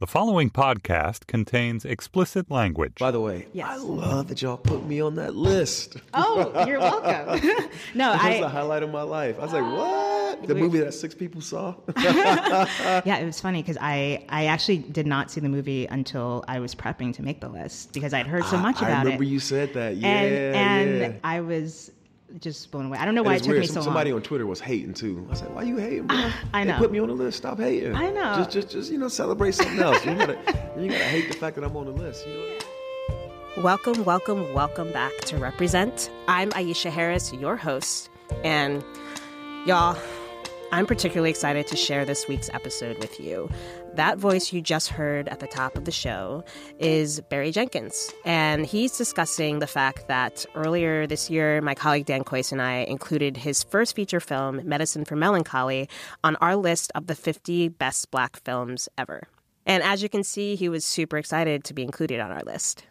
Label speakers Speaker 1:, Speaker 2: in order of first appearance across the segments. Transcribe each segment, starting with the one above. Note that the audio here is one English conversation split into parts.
Speaker 1: The following podcast contains explicit language.
Speaker 2: By the way,
Speaker 3: Yes.
Speaker 2: I love that y'all put me on that list.
Speaker 3: Oh, you're welcome. no,
Speaker 2: That was the highlight of my life. I was like, what? Ah, the movie that six people saw?
Speaker 3: yeah, it was funny because I I actually did not see the movie until I was prepping to make the list because I'd heard so much
Speaker 2: I
Speaker 3: about
Speaker 2: remember
Speaker 3: it.
Speaker 2: you said that. Yeah,
Speaker 3: and and
Speaker 2: yeah.
Speaker 3: I was just blown away. I don't know why it took
Speaker 2: weird.
Speaker 3: me
Speaker 2: Some-
Speaker 3: so
Speaker 2: somebody
Speaker 3: long.
Speaker 2: on Twitter was hating too. I said, like, why you hating, bro?
Speaker 3: Ah, I
Speaker 2: They put me on the list. Stop hating.
Speaker 3: I know.
Speaker 2: Just, just, just you know, celebrate something else. You gotta, you gotta hate the fact that I'm on the list. You know?
Speaker 4: Welcome, welcome, welcome back to Represent. I'm Aisha Harris, your host. And y'all, I'm particularly excited to share this week's episode with you. That voice you just heard at the top of the show is Barry Jenkins. And he's discussing the fact that earlier this year, my colleague Dan Kois and I included his first feature film, Medicine for Melancholy, on our list of the 50 best black films ever. And as you can see, he was super excited to be included on our list.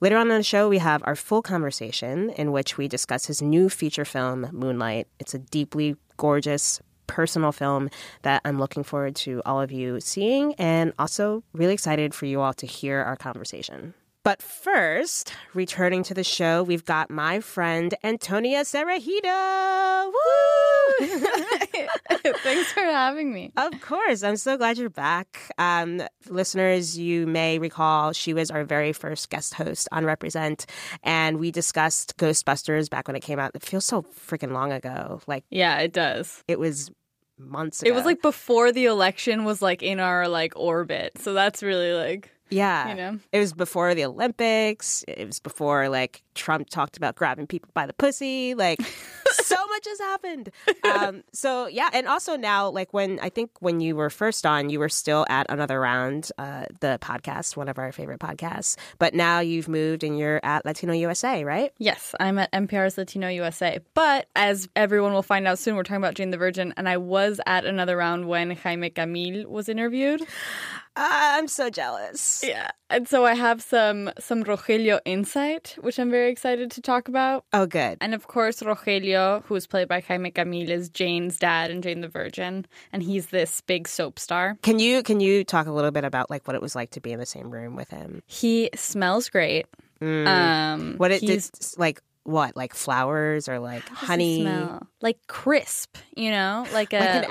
Speaker 4: Later on in the show, we have our full conversation in which we discuss his new feature film, Moonlight. It's a deeply gorgeous, personal film that I'm looking forward to all of you seeing and also really excited for you all to hear our conversation. But first, returning to the show, we've got my friend Antonia. Woo!
Speaker 5: Thanks for having me.
Speaker 4: Of course. I'm so glad you're back. Um, listeners, you may recall she was our very first guest host on Represent, and we discussed Ghostbusters back when it came out. It feels so freaking long ago. Like,
Speaker 5: Yeah, it does.
Speaker 4: it was months ago.
Speaker 5: It was like before the election was like in our like orbit. So that's really like
Speaker 4: yeah.
Speaker 5: you know.
Speaker 4: It was before the Olympics. It was before, like, Trump talked about grabbing people by the pussy. Like, so much has happened. Um, so, yeah. And also now, like, when I think when you were first on, you were still at Another Round, uh, the podcast, one of our favorite podcasts. But now you've moved and you're at Latino USA, right?
Speaker 5: Yes, I'm at NPR's Latino USA. But as everyone will find out soon, we're talking about Jane the Virgin, and I was at another round when Jaime Camil was interviewed.
Speaker 4: Uh, I'm so jealous.
Speaker 5: Yeah. And so I have some some Rogelio insight, which I'm very excited to talk about.
Speaker 4: Oh, good.
Speaker 5: And of course, Rogelio, who is played by Jaime Camil, is Jane's dad and Jane the Virgin, and he's this big soap star.
Speaker 4: Can you can you talk a little bit about like what it was like to be in the same room with him?
Speaker 5: He smells great. Um,
Speaker 4: What it did, like what like flowers or like
Speaker 5: How does he
Speaker 4: honey?
Speaker 5: smell? like crisp, you know, like a
Speaker 4: Like an
Speaker 5: a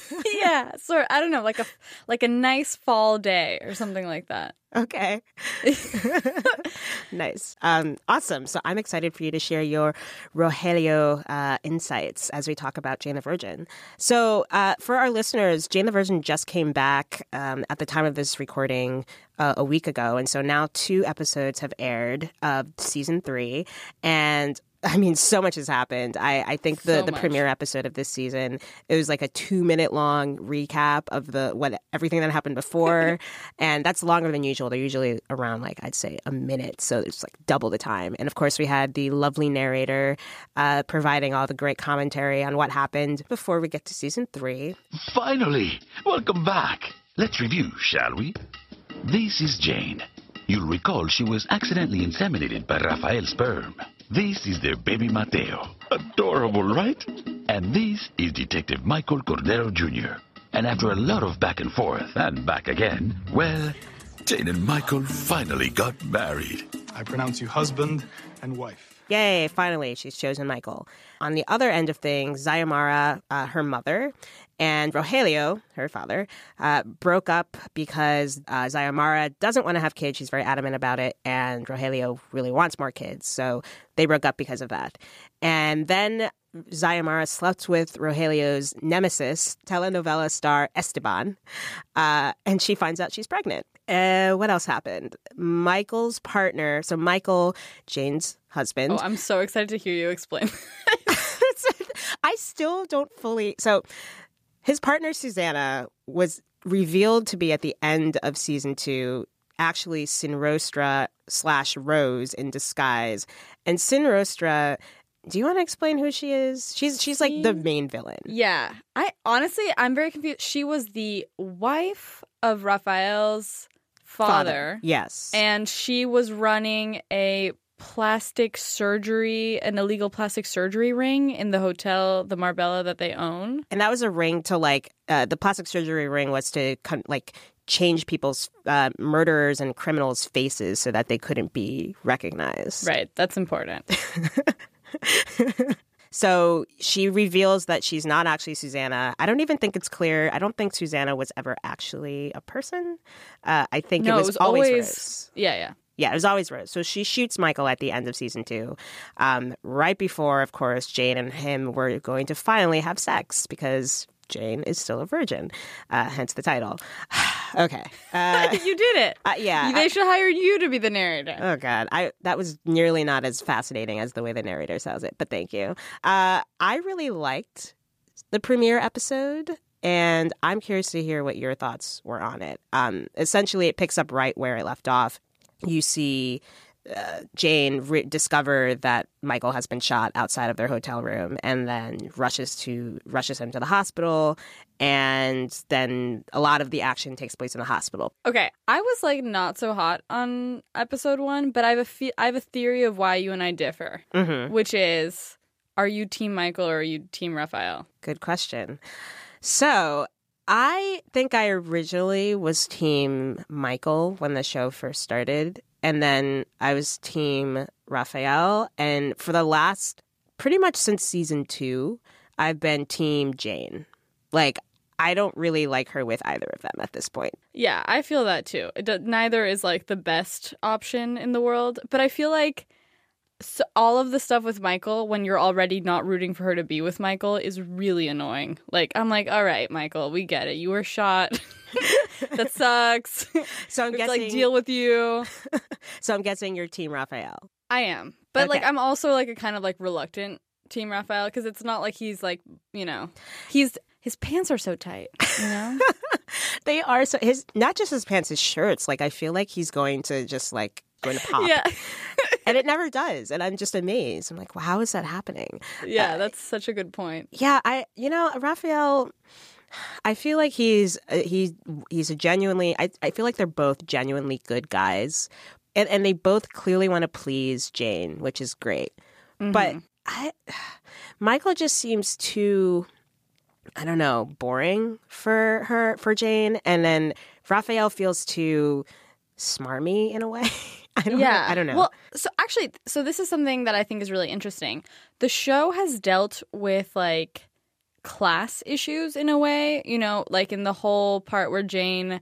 Speaker 5: yeah, sort. I don't know, like a like a nice fall day or something like that.
Speaker 4: Okay. nice. Um, awesome. So I'm excited for you to share your Rogelio uh, insights as we talk about Jane the Virgin. So uh, for our listeners, Jane the Virgin just came back um, at the time of this recording uh, a week ago. And so now two episodes have aired of season three. And I mean, so much has happened. I, I think the,
Speaker 5: So
Speaker 4: the premiere episode of this season, it was like a two minute long recap of the what everything that happened before, and that's longer than usual. They're usually around like I'd say a minute, so it's like double the time. And of course, we had the lovely narrator uh, providing all the great commentary on what happened before we get to season three.
Speaker 6: Finally! Welcome back! Let's review, shall we? This is Jane. You'll recall she was accidentally inseminated by Rafael's sperm. This is their baby Mateo. Adorable, right? And this is Detective Michael Cordero Jr. And after a lot of back and forth and back again, well, Jane and Michael finally got married.
Speaker 7: I pronounce you husband and wife.
Speaker 4: Yay, finally, she's chosen Michael. On the other end of things, Xiomara, uh, her mother, and Rogelio, her father, uh, broke up because uh, Xiomara doesn't want to have kids. She's very adamant about it. And Rogelio really wants more kids. So they broke up because of that. And then Xiomara slept with Rogelio's nemesis, telenovela star Esteban, uh, and she finds out she's pregnant. Uh, what else happened? Michael's partner, so Michael, Jane's husband.
Speaker 5: Oh, I'm so excited to hear you explain.
Speaker 4: I still don't fully. So his partner Susanna was revealed to be at the end of season two. Actually, Sin Rostro slash Rose in disguise, and Sin Rostro. Do you want to explain who she is? She's she's like the main villain.
Speaker 5: yeah, I honestly, I'm very confused. She was the wife of Rafael's father,
Speaker 4: Yes.
Speaker 5: and she was running a plastic surgery, an illegal plastic surgery ring in the hotel, the Marbella that they own.
Speaker 4: and that was a ring to like uh, the plastic surgery ring was to con- like change people's uh, murderers and criminals' faces so that they couldn't be recognized.
Speaker 5: Right. That's important.
Speaker 4: So she reveals that she's not actually Susanna. I don't even think it's clear. I don't think Susanna was ever actually a person. Uh, I think
Speaker 5: no,
Speaker 4: it was,
Speaker 5: it was
Speaker 4: always,
Speaker 5: always
Speaker 4: Rose.
Speaker 5: yeah, yeah.
Speaker 4: Yeah, it was always Rose. So she shoots Michael at the end of season two, um, right before, of course, Jane and him were going to finally have sex because Jane is still a virgin, uh, hence the title. okay. Uh,
Speaker 5: you did it.
Speaker 4: uh, yeah.
Speaker 5: they
Speaker 4: I-
Speaker 5: should hire you to be the narrator.
Speaker 4: Oh God, I that was nearly not as fascinating as the way the narrator says it, but thank you. Uh, I really liked the premiere episode, and I'm curious to hear what your thoughts were on it. Um, essentially, it picks up right where it left off. You see. Uh, Jane re- discover that Michael has been shot outside of their hotel room, and then rushes to rushes him to the hospital, and then a lot of the action takes place in the hospital.
Speaker 5: Okay, I was like not so hot on episode one, but I have a fe- I have a theory of why you and I differ,
Speaker 4: Mm-hmm.
Speaker 5: which is, are you Team Michael or are you Team Rafael?
Speaker 4: Good question. So I think I originally was team Michael when the show first started. And then I was team Rafael. And for the last pretty much since season two, I've been team Jane. Like, I don't really like her with either of them at this point.
Speaker 5: Yeah, I feel that too. It neither is like the best option in the world, but I feel like so all of the stuff with Michael when you're already not rooting for her to be with Michael is really annoying. Like I'm like, all right, Michael, we get it. You were shot. that sucks.
Speaker 4: So I'm guessing
Speaker 5: like deal with you.
Speaker 4: So I'm guessing you're team Rafael.
Speaker 5: I am, but like I'm also like a kind of like reluctant team Rafael because it's not like he's like you know he's his pants are so tight. You know.
Speaker 4: They are so his not just his pants, his shirts. Like I feel like he's going to just like going to pop.
Speaker 5: yeah.
Speaker 4: And it never does. And I'm just amazed. I'm like, well, how is that happening?
Speaker 5: Yeah, that's such a good point.
Speaker 4: Yeah, I you know Rafael. I feel like he's uh, he's he's a genuinely. I I feel like they're both genuinely good guys, and and they both clearly want to please Jane, which is great. But I, Michael just seems too. I don't know, boring for her for Jane, and then Rafael feels too smarmy in a way. I don't
Speaker 5: yeah
Speaker 4: know. I don't know.
Speaker 5: well so actually so this is something that i think is really interesting the show has dealt with like class issues in a way you know like in the whole part where jane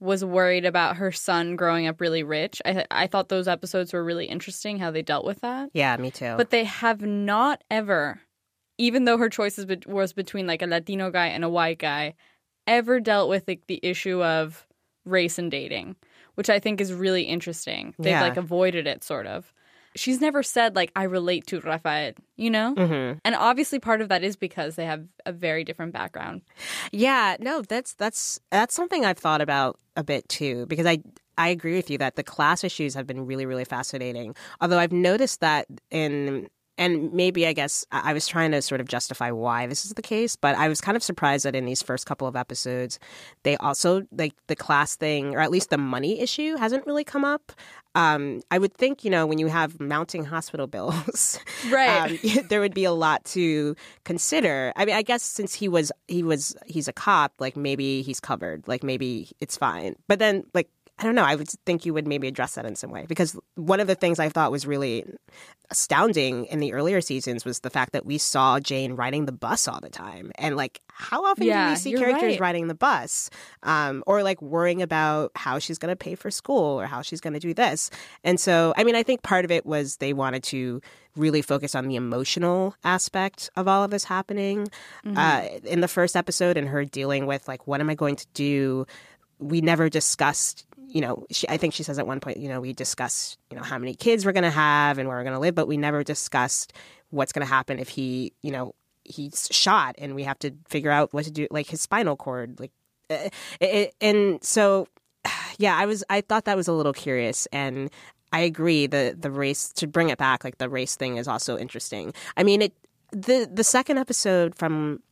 Speaker 5: was worried about her son growing up really rich i, th- I thought those episodes were really interesting how they dealt with that
Speaker 4: yeah, me too.
Speaker 5: but they have not ever even though her choice is be- was between like a latino guy and a white guy ever dealt with like the issue of race and dating which i think is really interesting they've
Speaker 4: Yeah.
Speaker 5: like avoided it sort of she's never said like i relate to rafael you know
Speaker 4: Mhm.
Speaker 5: and obviously part of that is because they have a very different background
Speaker 4: Yeah, no, that's that's that's something I've thought about a bit too because I I agree with you that the class issues have been really really fascinating. Although I've noticed that in and maybe I guess I was trying to sort of justify why this is the case, but I was kind of surprised that in these first couple of episodes, they also like the class thing, or at least the money issue, hasn't really come up. Um, I would think, you know, when you have mounting hospital bills,
Speaker 5: Right.
Speaker 4: um, there would be a lot to consider. I mean, I guess since he was he was he's a cop, like maybe he's covered, like maybe it's fine. But then, like I don't know, I would think you would maybe address that in some way because one of the things I thought was really astounding in the earlier seasons was the fact that we saw Jane riding the bus all the time, and like how often do we see characters
Speaker 5: right.
Speaker 4: riding the bus, um, or like worrying about how she's going to pay for school or how she's going to do this? And so, I mean, I think part of it was they wanted to really focus on the emotional aspect of all of this happening. Uh, in the first episode, and her dealing with like, what am I going to do? We never discussed. You know, she, I think she says at one point, you know, we discussed, you know, how many kids we're going to have and where we're going to live, but we never discussed what's going to happen if he, you know, he's shot and we have to figure out what to do, like his spinal cord, like, uh, it, and so, yeah, I was, I thought that was a little curious, and I agree the the race to bring it back, like the race thing, is also interesting. I mean, it the the second episode from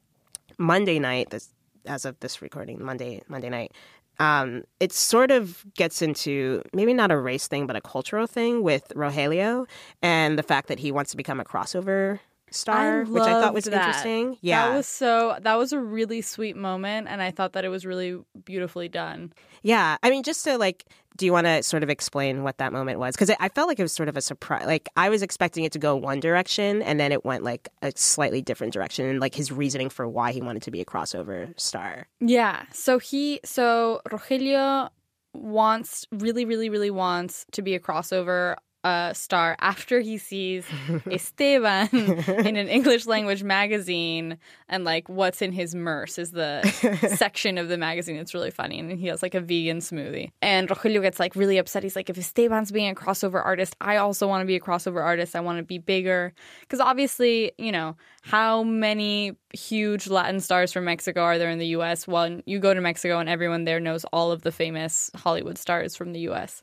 Speaker 4: Monday night, this as of this recording, Monday Monday night. Um, it sort of gets into maybe not a race thing, but a cultural thing with Rogelio and the fact that he wants to become a crossover star, which I thought was
Speaker 5: that.
Speaker 4: interesting. Yeah,
Speaker 5: That was so that was a really sweet moment and I thought that it was really beautifully done.
Speaker 4: Yeah, I mean, just to like, do you want to sort of explain what that moment was? Because I felt like it was sort of a surprise. Like I was expecting it to go one direction, and then it went like a slightly different direction, and like his reasoning for why he wanted to be a crossover star.
Speaker 5: Yeah. So he so Rogelio wants really, really, really wants to be a crossover uh, star after he sees Esteban in an English language magazine and like what's in his merce is the section of the magazine. It's really funny. And he has like a vegan smoothie. And Rogelio gets like really upset. He's like, if Esteban's being a crossover artist, I also want to be a crossover artist. I want to be bigger. Because obviously, you know, how many huge Latin stars from Mexico are there in the US? Well, you go to Mexico and everyone there knows all of the famous Hollywood stars from the US.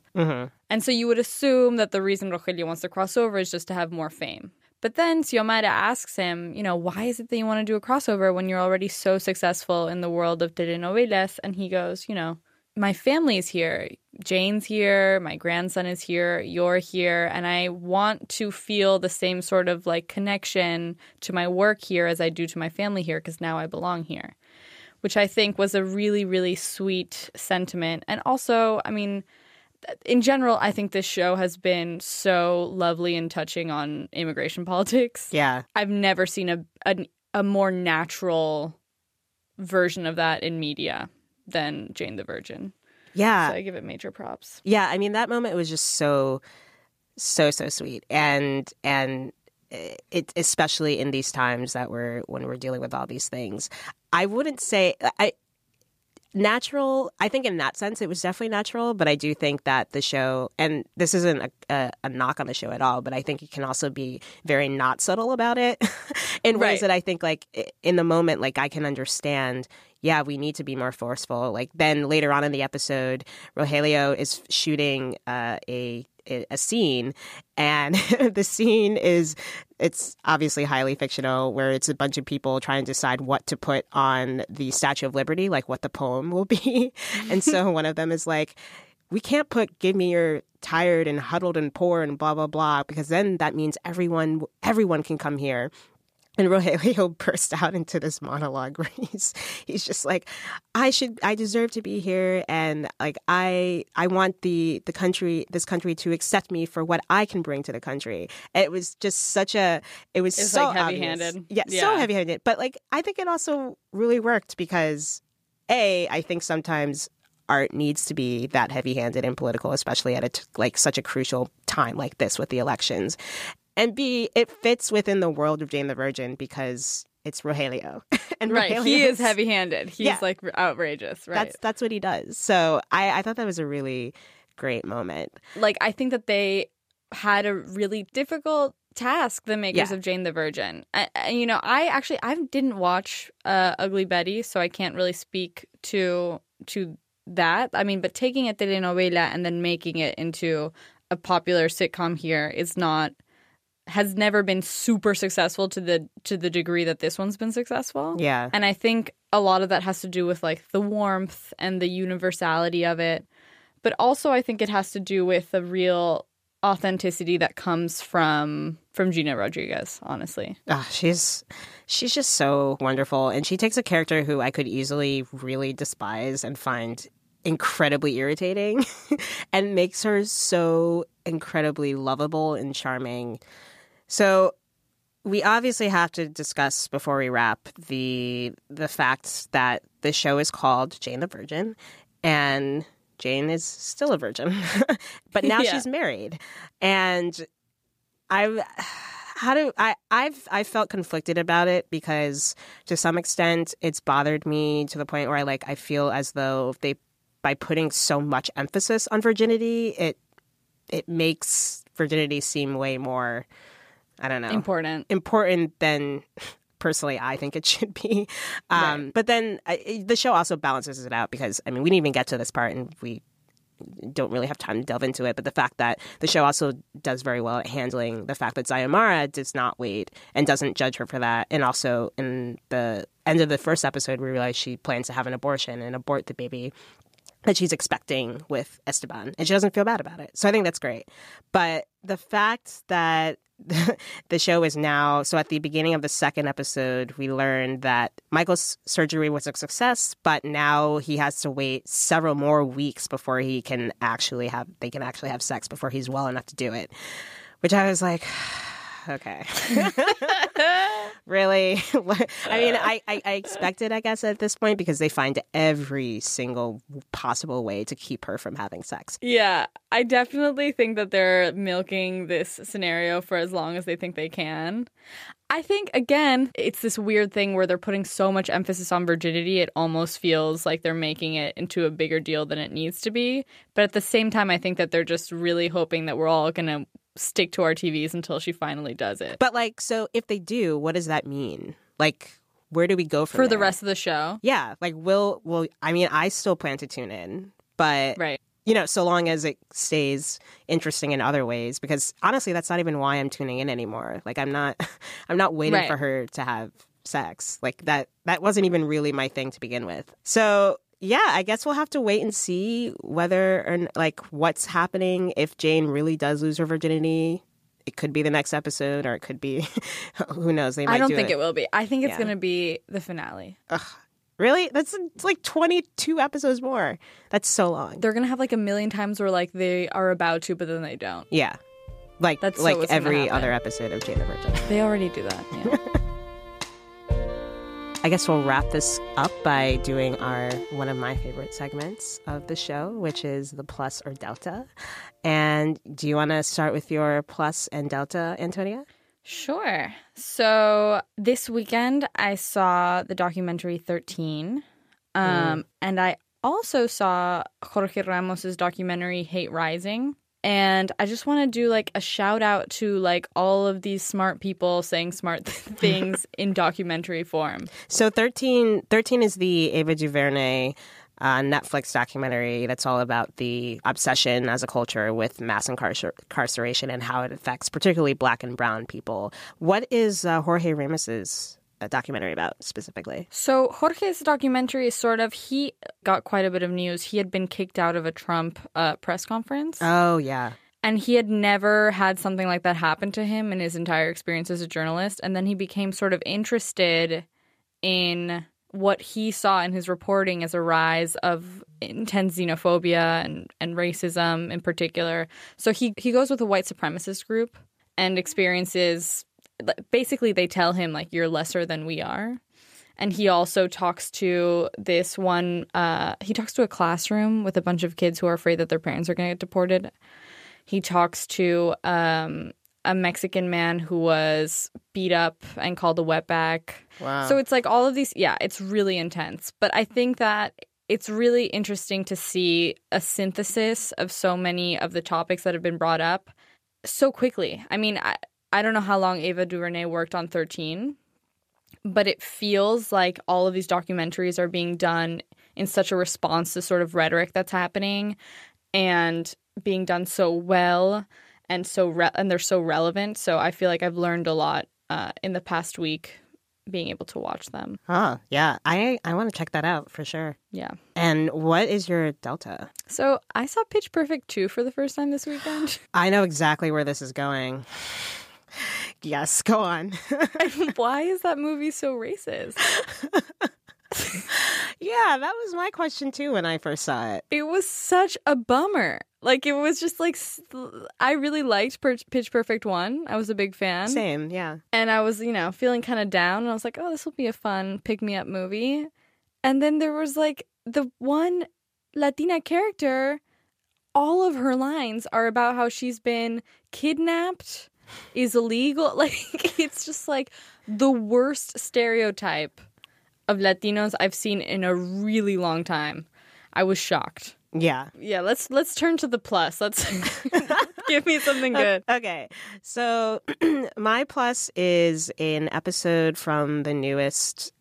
Speaker 5: And so you would assume that the reason Rogelio wants to cross over is just to have more fame. But then Xiomara asks him, you know, why is it that you want to do a crossover when you're already so successful in the world of telenovelas? And he goes, you know, my family's here. Jane's here. My grandson is here. You're here. And I want to feel the same sort of like connection to my work here as I do to my family here because now I belong here, which I think was a really, really sweet sentiment. And also, I mean, in general, I think this show has been so lovely and touching on immigration politics.
Speaker 4: Yeah,
Speaker 5: I've never seen a a, a more natural version of that in media than Jane the Virgin.
Speaker 4: yeah,
Speaker 5: So I give it major props.
Speaker 4: yeah. I mean, that moment was just so, so, so sweet, and and it especially in these times that we're when we're dealing with all these things. I wouldn't say I natural i think in that sense it was definitely natural but i do think that the show and this isn't a, a, a knock on the show at all but i think it can also be very not subtle about it in ways
Speaker 5: Right.
Speaker 4: that i think like in the moment like i can understand yeah we need to be more forceful like then later on in the episode rogelio is shooting uh, a a scene and the scene is it's obviously highly fictional where it's a bunch of people trying to decide what to put on the statue of liberty like what the poem will be. And so one of them is like we can't put give me your tired and huddled and poor and blah blah blah because then that means everyone everyone can come here and Rogelio burst out into this monologue where he's he's just like, I should I deserve to be here and like I I want the the country this country to accept me for what I can bring to the country. It was just such a it was so
Speaker 5: like, heavy-handed.
Speaker 4: Yeah, so heavy handed. But like I think it also really worked because A, I think sometimes art needs to be that heavy-handed and political, especially at a t- like such a crucial time like this with the elections. And B, it fits within the world of Jane the Virgin because it's Rogelio. and
Speaker 5: Right.
Speaker 4: Rogelio
Speaker 5: He is heavy handed. He's
Speaker 4: Yeah.
Speaker 5: like outrageous. Right.
Speaker 4: That's that's what he does. So I, I thought that was a really great moment.
Speaker 5: like I think that they had a really difficult task the makers
Speaker 4: Yeah.
Speaker 5: of Jane the Virgin. I, I- you know, I actually I didn't watch uh, Ugly Betty, so I can't really speak to to that. I mean, but taking a telenovela and then making it into a popular sitcom here is not has never been super successful to the to the degree that this one's been successful.
Speaker 4: Yeah.
Speaker 5: And I think a lot of that has to do with like the warmth and the universality of it. But also I think it has to do with the real authenticity that comes from from Gina Rodriguez, honestly.
Speaker 4: Ah, she's she's just so wonderful, and she takes a character who I could easily really despise and find incredibly irritating, and makes her so incredibly lovable and charming. So we obviously have to discuss before we wrap the the fact that the show is called Jane the Virgin, and Jane is still a virgin, but now
Speaker 5: Yeah.
Speaker 4: she's married, and I how do I I've I felt conflicted about it because to some extent it's bothered me to the point where I like I feel as though they by putting so much emphasis on virginity it it makes virginity seem way more I don't know
Speaker 5: Important.
Speaker 4: important than personally I think it should be. Um, But then I, the show also balances it out because I mean we didn't even get to this part and we don't really have time to delve into it. But the fact that the show also does very well at handling the fact that Xiomara does not wait and doesn't judge her for that, and also in the end of the first episode we realize she plans to have an abortion and abort the baby that she's expecting with Esteban, and she doesn't feel bad about it. So I think that's great. But the fact that the show is now so at the beginning of the second episode we learned that michael's surgery was a success but now he has to wait several more weeks before he can actually have they can actually have sex before he's well enough to do it which i was like okay really i mean I, I i expected i guess at this point because they find every single possible way to keep her from having sex
Speaker 5: Yeah, I definitely think that they're milking this scenario for as long as they think they can. I think, again, it's this weird thing where they're putting so much emphasis on virginity, it almost feels like they're making it into a bigger deal than it needs to be. But at the same time, I think that they're just really hoping that we're all going to stick to our TVs until she finally does it.
Speaker 4: but like so if they do what does that mean like where do we go
Speaker 5: for the
Speaker 4: there?
Speaker 5: rest of the show,
Speaker 4: yeah like will will i mean i still plan to tune in but
Speaker 5: right?
Speaker 4: you know, so long as it stays interesting in other ways. Because honestly, that's not even why I'm tuning in anymore. Like I'm not, I'm not waiting
Speaker 5: Right.
Speaker 4: for her to have sex. Like that, that wasn't even really my thing to begin with. So yeah, I guess we'll have to wait and see whether or like what's happening if Jane really does lose her virginity. It could be the next episode, or it could be who knows. They might
Speaker 5: I don't
Speaker 4: do
Speaker 5: think it. will be. I think it's
Speaker 4: Yeah.
Speaker 5: going to be the finale.
Speaker 4: Really, that's like 22 episodes more. That's so long.
Speaker 5: They're going to have like a million times where like they are about to, but then they don't.
Speaker 4: Yeah. Like
Speaker 5: That's
Speaker 4: like
Speaker 5: gonna
Speaker 4: every other episode of Jane the Virgin.
Speaker 5: They already do that. Yeah.
Speaker 4: I guess we'll wrap this up by doing our one of my favorite segments of the show, which is the plus or delta. And do you want to start with your plus and delta, Antonia?
Speaker 5: Sure. So this weekend, I saw the documentary 13. Um, And I also saw Jorge Ramos's documentary Hate Rising. And I just want to do like a shout out to like all of these smart people saying smart things in documentary form.
Speaker 4: So 13, 13 is the Ava DuVernay uh, Netflix documentary that's all about the obsession as a culture with mass incarcer- incarceration and how it affects particularly black and brown people. What is uh, Jorge Ramos's uh, documentary about specifically?
Speaker 5: So Jorge's documentary is sort of he got quite a bit of news. He had been kicked out of a Trump uh, press conference.
Speaker 4: Oh, yeah.
Speaker 5: And he had never had something like that happen to him in his entire experience as a journalist. And then he became sort of interested in what he saw in his reporting as a rise of intense xenophobia and, and racism in particular. So he, he goes with a white supremacist group and experiences basically, they tell him, like, you're lesser than we are. And he also talks to this one, uh, he talks to a classroom with a bunch of kids who are afraid that their parents are going to get deported. He talks to um, a Mexican man who was beat up and called a wetback.
Speaker 4: Wow.
Speaker 5: So it's like all of these, yeah, it's really intense. But I think that it's really interesting to see a synthesis of so many of the topics that have been brought up so quickly. I mean, I, I don't know how long Ava DuVernay worked on 13, but it feels like all of these documentaries are being done in such a response to sort of rhetoric that's happening and being done so well and so re- and they're so relevant. So I feel like I've learned a lot uh, in the past week being able to watch them.
Speaker 4: Oh, yeah. I, I want to check that out for sure.
Speaker 5: Yeah.
Speaker 4: And what is your delta?
Speaker 5: So I saw Pitch Perfect 2 for the first time this weekend.
Speaker 4: I know exactly where this is going. Yes, go on.
Speaker 5: Why is that movie so racist?
Speaker 4: yeah, that was my question too when I first saw it.
Speaker 5: It was such a bummer. Like it was just like I really liked Per- Pitch Perfect 1. I was a big fan.
Speaker 4: Same, yeah.
Speaker 5: And I was, you know, feeling kind of down and I was like, "Oh, this will be a fun pick me up movie." And then there was like the one Latina character all of her lines are about how she's been kidnapped, is illegal. Like it's just like the worst stereotype of Latinos I've seen in a really long time. I was shocked.
Speaker 4: Yeah.
Speaker 5: Yeah, let's let's turn to the plus. Let's give me something good.
Speaker 4: Okay. So my plus is an episode from the newest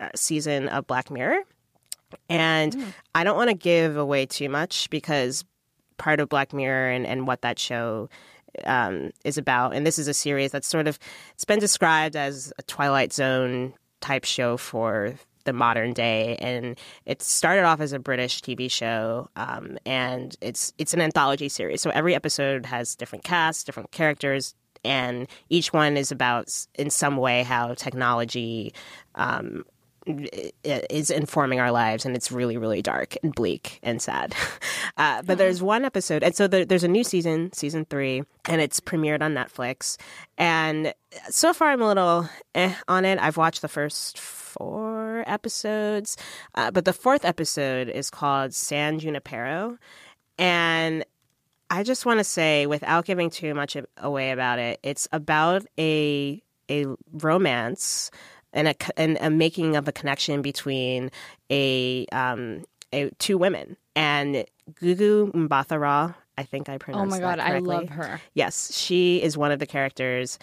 Speaker 4: uh, season of Black Mirror. And I don't want to give away too much because part of Black Mirror and, and what that show um, is about, and this is a series that's sort of it's been described as a Twilight Zone type show for the modern day, and it started off as a British TV show, um, and it's it's an anthology series. So every episode has different casts, different characters, and each one is about in some way how technology um, is informing our lives, and it's really, really dark and bleak and sad. Uh, but there's one episode, and so there, there's a new season, season three, and it's premiered on Netflix. And so far, I'm a little eh on it. I've watched the first four episodes, uh, but the fourth episode is called San Junipero, and I just want to say, without giving too much away about it, it's about a a romance and a and a making of a connection between a um a, two women and Gugu Mbatha-Raw. I think I pronounced.
Speaker 5: Oh my god, I love her.
Speaker 4: Yes, she is one of the characters,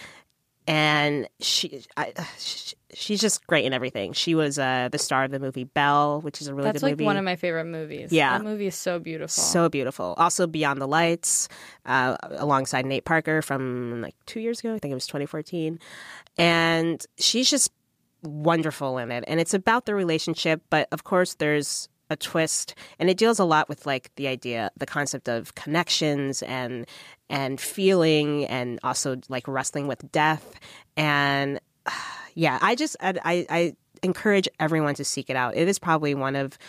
Speaker 4: and she, I, sh she's just great in everything. She was uh, the star of the movie Belle, which is a really
Speaker 5: That's
Speaker 4: good
Speaker 5: like
Speaker 4: movie.
Speaker 5: one of my favorite movies.
Speaker 4: Yeah.
Speaker 5: that movie is so beautiful.
Speaker 4: So beautiful. Also, Beyond the Lights, uh, alongside Nate Parker from like two years ago. I think it was 2014. And she's just wonderful in it. And it's about the relationship, but of course, there's a twist and it deals a lot with like the idea the concept of connections and and feeling and also like wrestling with death and yeah i just I, I i encourage everyone to seek it out it is probably one of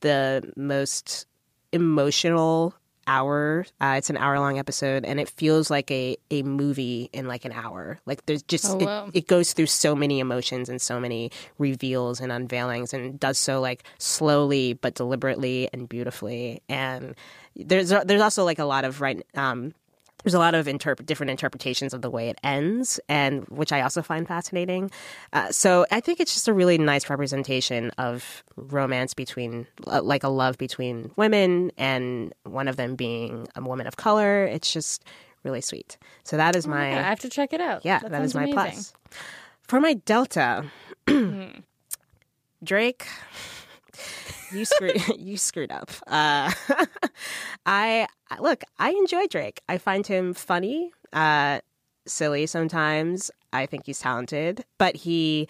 Speaker 4: the most emotional hour uh, it's an hour long episode and it feels like a, a movie in like an hour. Like there's just
Speaker 5: Oh,
Speaker 4: it, it goes through so many emotions and so many reveals and unveilings and does so like slowly but deliberately and beautifully. And there's there's also like a lot of right um there's a lot of interp- different interpretations of the way it ends, and which I also find fascinating. Uh, so I think it's just a really nice representation of romance between, uh, like a love between women, and one of them being a woman of color. It's just really sweet. So that is my
Speaker 5: Yeah, I have to check it out.
Speaker 4: yeah,
Speaker 5: that,
Speaker 4: that is my
Speaker 5: amazing.
Speaker 4: plus. For my delta, Drake, you screwed you screwed up. Uh, I look, I enjoy Drake. I find him funny, uh, silly sometimes. I think he's talented, but he,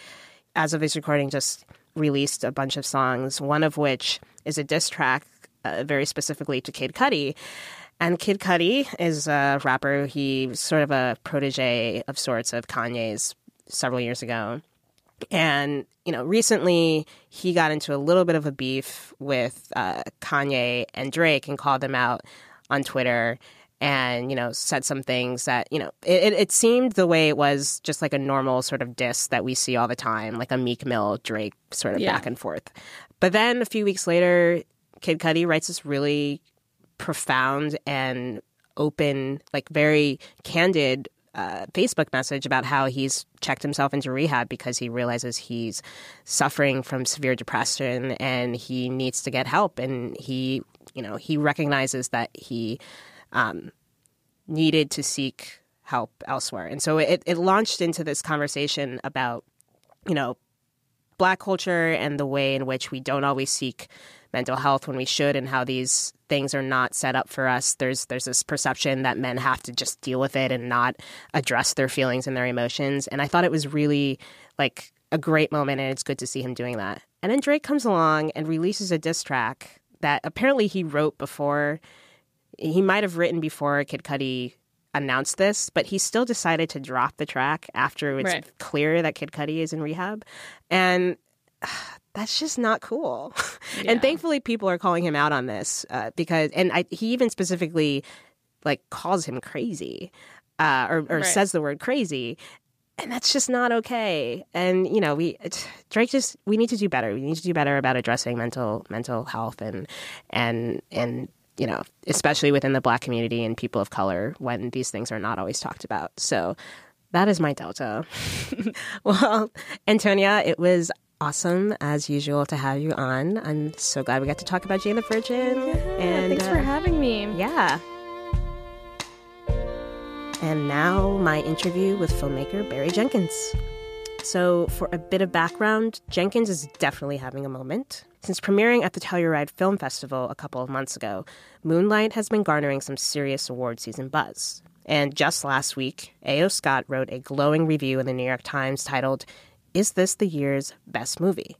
Speaker 4: as of this recording, just released a bunch of songs. One of which is a diss track, uh, very specifically to Kid Cudi. And Kid Cudi is a rapper. He's sort of a protege of sorts of Kanye's several years ago. And, you know, recently he got into a little bit of a beef with uh, Kanye and Drake and called them out on Twitter and, you know, said some things that, you know, it, it, seemed the way it was just like a normal sort of diss that we see all the time, like a Meek Mill Drake sort of
Speaker 5: Yeah.
Speaker 4: back and forth. But then a few weeks later, Kid Cudi writes this really profound and open, like very candid uh, Facebook message about how he's checked himself into rehab because he realizes he's suffering from severe depression and he needs to get help. And he, you know, he recognizes that he um, needed to seek help elsewhere. And so it, it launched into this conversation about, you know, black culture and the way in which we don't always seek mental health when we should and how these things are not set up for us. There's there's this perception that men have to just deal with it and not address their feelings and their emotions. And i thought it was really like a great moment and it's good to see him doing that. And then drake comes along and releases a diss track that apparently he wrote before. He might have written before kid cudi announced this but he still decided to drop the track after it's
Speaker 5: Right.
Speaker 4: clear that kid cudi is in rehab. And that's just not cool. And thankfully, people are calling him out on this uh, because, and I, he even specifically like calls him crazy, uh, or, or
Speaker 5: Right.
Speaker 4: says the word crazy, and that's just not okay. And you know, we Drake just we need to do better. We need to do better about addressing mental mental health and and and you know, especially within the Black community and people of color when these things are not always talked about. So. That is my delta. well, Antonia, it was awesome as usual to have you on. I'm so glad we got to talk about Jane the Virgin. and
Speaker 5: Thanks for
Speaker 4: uh,
Speaker 5: having me.
Speaker 4: yeah. And now my interview with filmmaker Barry Jenkins. So, for a bit of background, Jenkins is definitely having a moment. Since premiering at the Telluride Film Festival a couple of months ago, Moonlight has been garnering some serious award season buzz. And just last week, A.O. Scott wrote a glowing review in the New York Times titled, Is This the Year's Best Movie?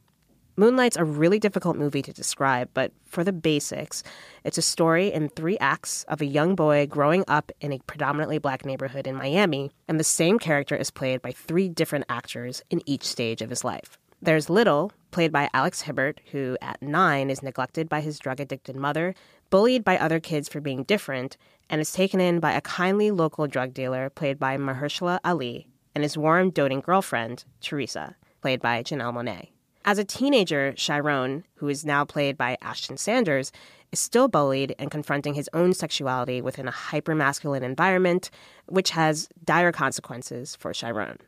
Speaker 4: Moonlight's a really difficult movie to describe, but for the basics, it's a story in three acts of a young boy growing up in a predominantly black neighborhood in Miami, and the same character is played by three different actors in each stage of his life. There's Little, played by Alex Hibbert, who at nine is neglected by his drug addicted mother, bullied by other kids for being different, and is taken in by a kindly local drug dealer, played by Mahershala Ali, and his warm, doting girlfriend, Teresa, played by Janelle Monáe. As a teenager, Chiron, who is now played by Ashton Sanders, is still bullied and confronting his own sexuality within a hypermasculine environment, which has dire consequences for Chiron.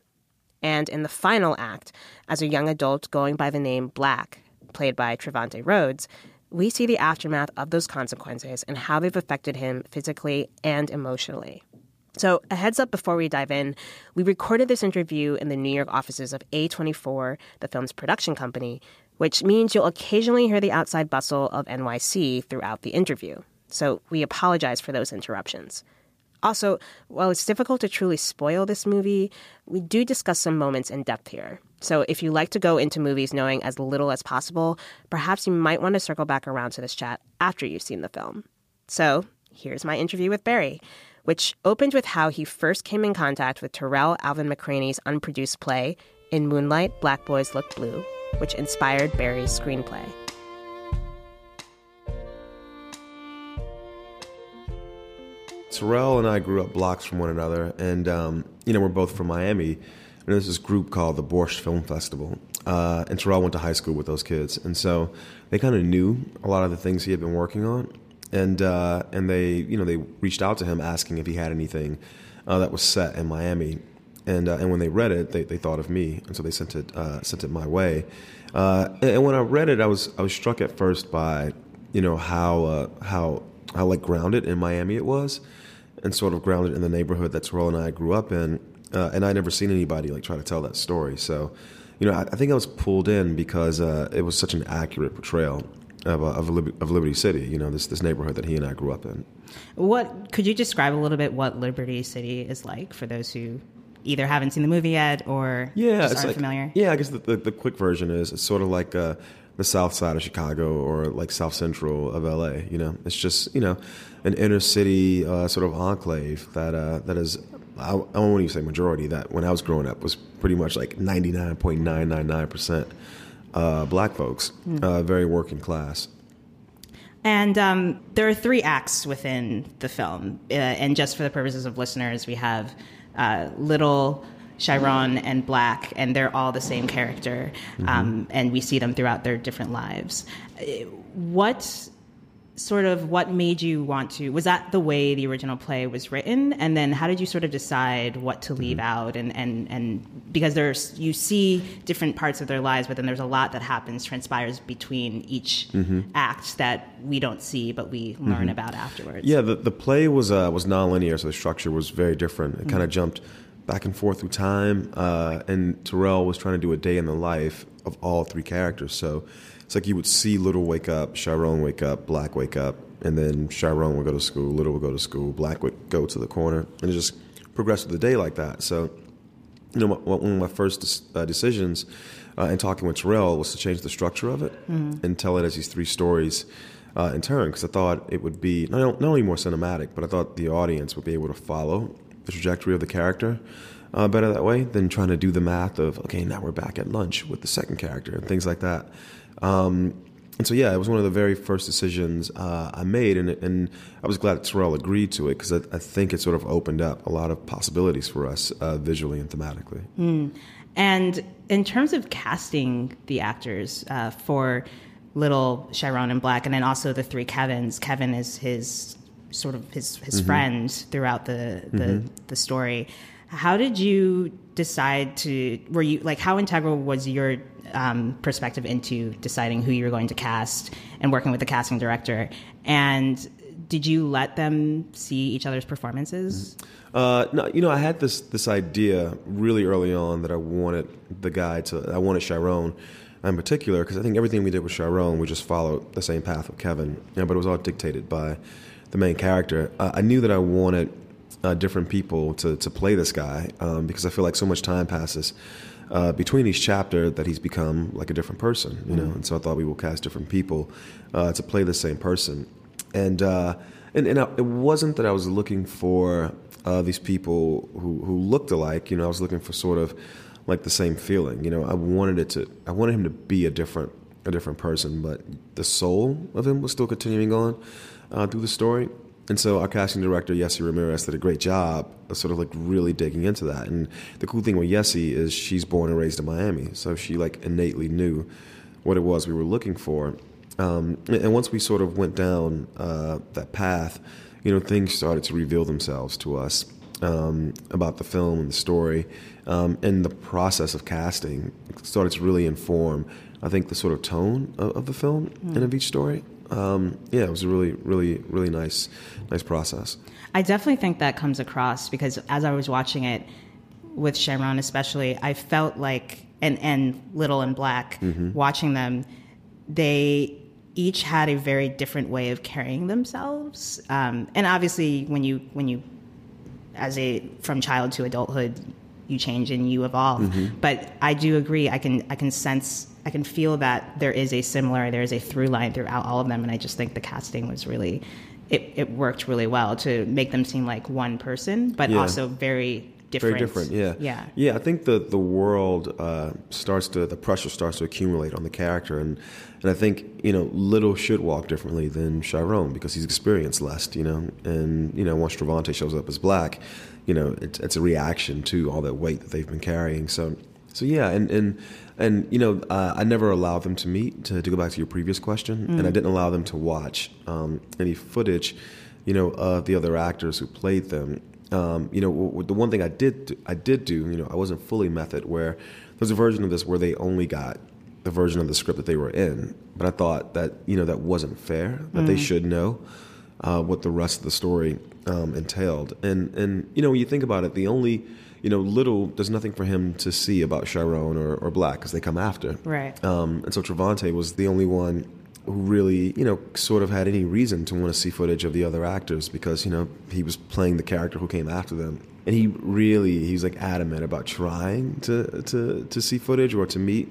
Speaker 4: And in the final act, as a young adult going by the name Black, played by Trevante Rhodes, we see the aftermath of those consequences and how they've affected him physically and emotionally. So, a heads up before we dive in, we recorded this interview in the New York offices of A24, the film's production company, which means you'll occasionally hear the outside bustle of NYC throughout the interview. So, we apologize for those interruptions. Also, while it's difficult to truly spoil this movie, we do discuss some moments in depth here. So, if you like to go into movies knowing as little as possible, perhaps you might want to circle back around to this chat after you've seen the film. So, here's my interview with Barry which opened with how he first came in contact with Tarell Alvin McCraney's unproduced play, In Moonlight, Black Boys Look Blue, which inspired Barry's screenplay.
Speaker 2: Tarell and I grew up blocks from one another, and um, you know we're both from Miami. And there's this group called the Borscht Film Festival, uh, and Tarell went to high school with those kids, and so they kind of knew a lot of the things he had been working on and uh, and they you know they reached out to him asking if he had anything uh, that was set in Miami, and uh, and when they read it, they, they thought of me, and so they sent it uh, sent it my way. Uh, and, and, when I read it, I was I was struck at first by you know how uh, how how like grounded in Miami it was, and sort of grounded in the neighborhood that Tarell and I grew up in, and I'd never seen anybody like try to tell that story. So, you know, I, I think I was pulled in because it was such an accurate portrayal of, uh, of, of, Liberty City, you know, this, this neighborhood that he and I grew up in.
Speaker 3: What could you describe a little bit what Liberty City is like for those who either haven't seen the movie yet or
Speaker 2: yeah,
Speaker 3: it's
Speaker 2: like,
Speaker 3: familiar?
Speaker 2: Yeah, I guess the, the, the, quick version is it's sort of like uh, the south side of Chicago or like south central of LA, you know. It's just, you know, an inner city uh, sort of enclave that uh, that is I, I won't even say majority that when I was growing up was pretty much like 99.999% uh, black folks, mm. uh, very working class.
Speaker 3: And um, there are three acts within the film. Uh, and just for the purposes of listeners, we have uh, Little, Chiron, and Black, and they're all the same character. Mm-hmm. Um, and we see them throughout their different lives. Uh, what sort of what made you want to was that the way the original play was written and then how did you sort of decide what to leave mm-hmm. out and and and because there's you see different parts of their lives but then there's a lot that happens transpires between each mm-hmm. act that we don't see but we learn mm-hmm. about afterwards
Speaker 2: yeah the, the play was uh, was nonlinear so the structure was very different it kind of mm-hmm. jumped back and forth through time uh, and tarell was trying to do a day in the life of all three characters so it's like you would see Little wake up, Chiron wake up, Black wake up, and then Chiron would go to school, Little would go to school, Black would go to the corner, and just progress through the day like that. So, you know, one of my first uh, decisions uh, in talking with Tarell was to change the structure of it mm-hmm. and tell it as these three stories uh, in turn, because I thought it would be not, not only more cinematic, but I thought the audience would be able to follow the trajectory of the character. Uh, better that way than trying to do the math of okay now we're back at lunch with the second character and things like that um, and so, yeah, it was one of the very first decisions uh, I made, and, and I was glad Tarell agreed to it because I, I, think it sort of opened up a lot of possibilities for us uh, visually and thematically.
Speaker 3: Mm. And in terms of casting the actors uh, for Little, Chiron, and Black, and then also the three Kevins, Kevin is his sort of his his mm-hmm. friend throughout the the, mm-hmm. the story. How did you decide to? Were you like how integral was your um, perspective into deciding who you were going to cast and working with the casting director. And did you let them see each other's performances?
Speaker 2: Uh, no, you know, I had this this idea really early on that I wanted the guy to. I wanted Chiron in particular because I think everything we did with Chiron, we just followed the same path with Kevin. Know, but it was all dictated by the main character. Uh, I knew that I wanted uh, different people to to play this guy um, because I feel like so much time passes uh, between each chapter that he's become like a different person, you know. And so I thought we will cast different people uh, to play the same person, and uh, and and I, it wasn't that I was looking for uh, these people who who looked alike. You know, I was looking for sort of like the same feeling. You know, I wanted it to, I wanted him to be a different a different person, but the soul of him was still continuing on uh, through the story. And so our casting director, Yesi Ramirez, did a great job of sort of like really digging into that. And the cool thing with Yesi is she's born and raised in Miami, so she like innately knew what it was we were looking for. Um, and once we sort of went down uh, that path, you know, things started to reveal themselves to us um, about the film and the story. Um, and the process of casting started to really inform, I think, the sort of tone of, of the film and of each story. Um, yeah, it was a really, really, really nice, nice process.
Speaker 3: I definitely think that comes across because as I was watching it with Chiron, especially, I felt like and and Little and Black watching them, they each had a very different way of carrying themselves. Um, and obviously, when you when you as a from child to adulthood, you change and you evolve. But I do agree. I can I can sense. I can feel that there is a similar, there is a through line throughout all of them, and I just think the casting was really, it, it worked really well to make them seem like one person, but
Speaker 2: Yeah.
Speaker 3: also very different.
Speaker 2: Very different, yeah.
Speaker 3: Yeah.
Speaker 2: Yeah, I think the, the world uh, starts to, the pressure starts to accumulate on the character. And, and I think, you know, Little should walk differently than Chiron because he's experienced less, you know. And, you know, once Trevante shows up as black, you know, it's, it's a reaction to all that weight that they've been carrying. So, so yeah, and, and, and you know, uh, I never allowed them to meet, to, to go back to your previous question, and I didn't allow them to watch um, any footage, you know, of the other actors who played them. Um, you know, w- w- the one thing I did do, I did do, you know, I wasn't fully method where there's a version of this where they only got the version of the script that they were in, but I thought that you know that wasn't fair. That they should know uh, what the rest of the story um, entailed, and and you know when you think about it, the only you know little there's nothing for him to see about Chiron or, or Black because they come after,
Speaker 3: Right.
Speaker 2: um, and so Trevante was the only one who really, you know, sort of had any reason to want to see footage of the other actors because, you know, he was playing the character who came after them. And he really, he was like adamant about trying to, to, to see footage or to meet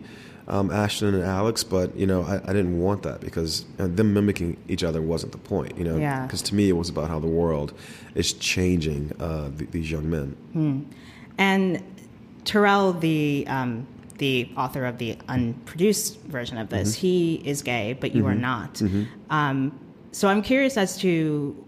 Speaker 2: um, Ashton and Alex, but, you know, I, I didn't want that because uh, them mimicking each other wasn't the point, you know?
Speaker 3: Yeah.
Speaker 2: Because to me, it was about how the world is changing uh, th- these young men.
Speaker 3: And Tarell, the um, the author of the unproduced version of this, he is gay, but you are not. Um, so I'm curious as to.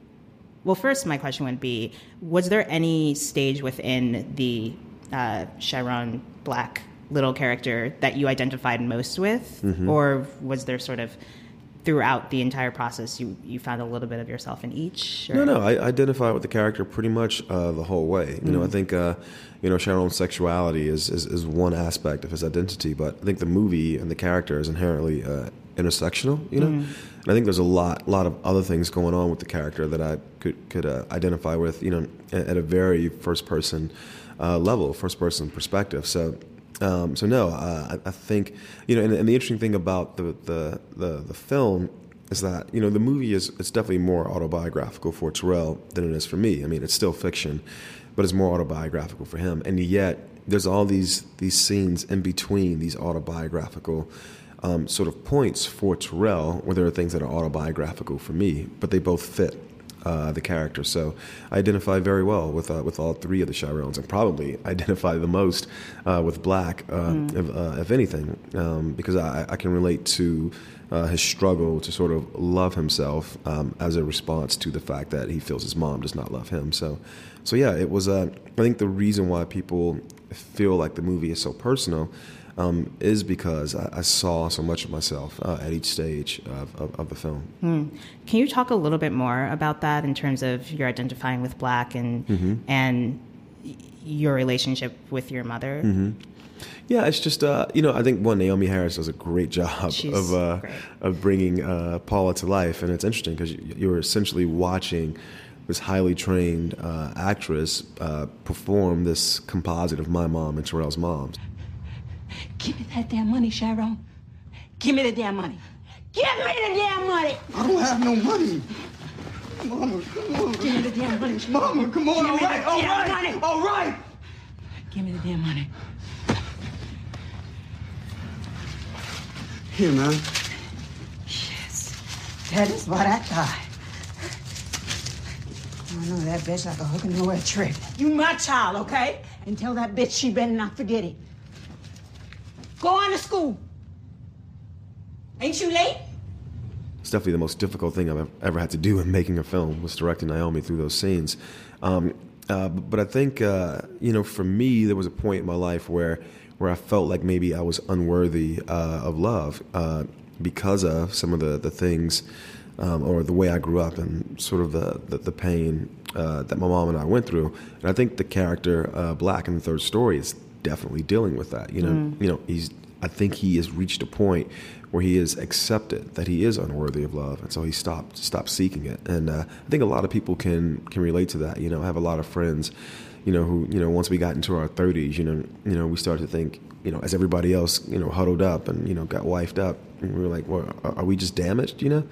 Speaker 3: Well, first, my question would be: Was there any stage within the uh, Chiron Black little character that you identified most with, or was there sort of throughout the entire process you you found a little bit of yourself in each? or-
Speaker 2: No, no, I identify with the character pretty much uh, the whole way. You know, I think uh, you know Chiron's sexuality is, is is one aspect of his identity, but I think the movie and the character is inherently uh, intersectional. You know, and I think there's a lot lot of other things going on with the character that I could could uh, identify with. You know, at, at a very first person uh, level, first person perspective. So. Um, so no, uh, I, I think you know, and, and the interesting thing about the, the the the film is that you know the movie is it's definitely more autobiographical for Tarell than it is for me. I mean, it's still fiction, but it's more autobiographical for him. And yet, there's all these these scenes in between these autobiographical um, sort of points for Tarell, where there are things that are autobiographical for me, but they both fit uh, the character. So I identify very well with uh, with all three of the Chirons, and probably identify the most uh, with Black, uh, if, uh, if anything, um, because I, I can relate to uh, his struggle to sort of love himself um, as a response to the fact that he feels his mom does not love him. So, so yeah, it was. Uh, I think the reason why people feel like the movie is so personal. Um, is because I, I saw so much of myself uh, at each stage of, of, of the film.
Speaker 3: Can you talk a little bit more about that in terms of your identifying with black and
Speaker 2: Mm-hmm.
Speaker 3: and your relationship with your mother?
Speaker 2: Mm-hmm. Yeah, it's just uh, you know I think one Naomie Harris does a great job
Speaker 3: She's
Speaker 2: of uh,
Speaker 3: great.
Speaker 2: of bringing uh, Paula to life, and it's interesting because you're essentially watching this highly trained uh, actress uh, perform this composite of my mom and Tarell's moms.
Speaker 8: Give me that damn money, Chiron. Give me the damn money. Give me the damn money.
Speaker 9: I don't have no money. Mama, come on.
Speaker 8: Give me the damn money.
Speaker 9: Mama, come on.
Speaker 8: Give
Speaker 9: All
Speaker 8: me
Speaker 9: right,
Speaker 8: the
Speaker 9: all
Speaker 8: damn
Speaker 9: right,
Speaker 8: money.
Speaker 9: all right.
Speaker 8: Give me the damn money.
Speaker 9: Here, man.
Speaker 8: Yes, that is what I thought. I know that bitch like a hook and nowhere trick. You my child, okay? And tell that bitch she better not forget it. Go on to school. Ain't you late?
Speaker 2: It's definitely the most difficult thing I've ever had to do in making a film was directing Naomie through those scenes. Um, uh, but I think uh, you know, for me, there was a point in my life where where I felt like maybe I was unworthy uh, of love uh, because of some of the the things um, or the way I grew up and sort of the the, the pain uh, that my mom and I went through. And I think the character uh, Black in the third story is definitely dealing with that. You know,
Speaker 3: Mm.
Speaker 2: you know, he's. I think he has reached a point where he has accepted that he is unworthy of love, and so he stopped stopped seeking it. And uh, I think a lot of people can can relate to that. You know, I have a lot of friends, you know, who you know once we got into our thirties, you know, you know, we started to think, you know, as everybody else, you know, huddled up and you know got wifed up, and we were like, well, are, are we just damaged? You know,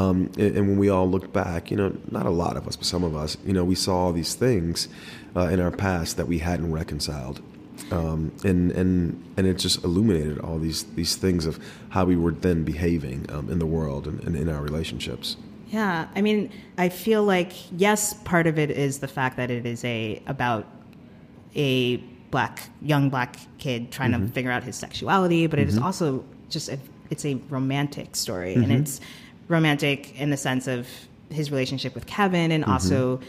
Speaker 2: um, and, and when we all looked back, you know, not a lot of us, but some of us, you know, we saw all these things uh, in our past that we hadn't reconciled um, and and and it just illuminated all these these things of how we were then behaving um, in the world and, and in our relationships.
Speaker 3: Yeah, I mean, I feel like yes, part of it is the fact that it is a about a black young black kid trying
Speaker 2: Mm-hmm.
Speaker 3: to figure out his sexuality, but it is
Speaker 10: Mhm.
Speaker 3: also just a, it's a romantic story,
Speaker 10: Mhm.
Speaker 3: and it's romantic in the sense of his relationship with Kevin, and
Speaker 10: Mhm.
Speaker 3: also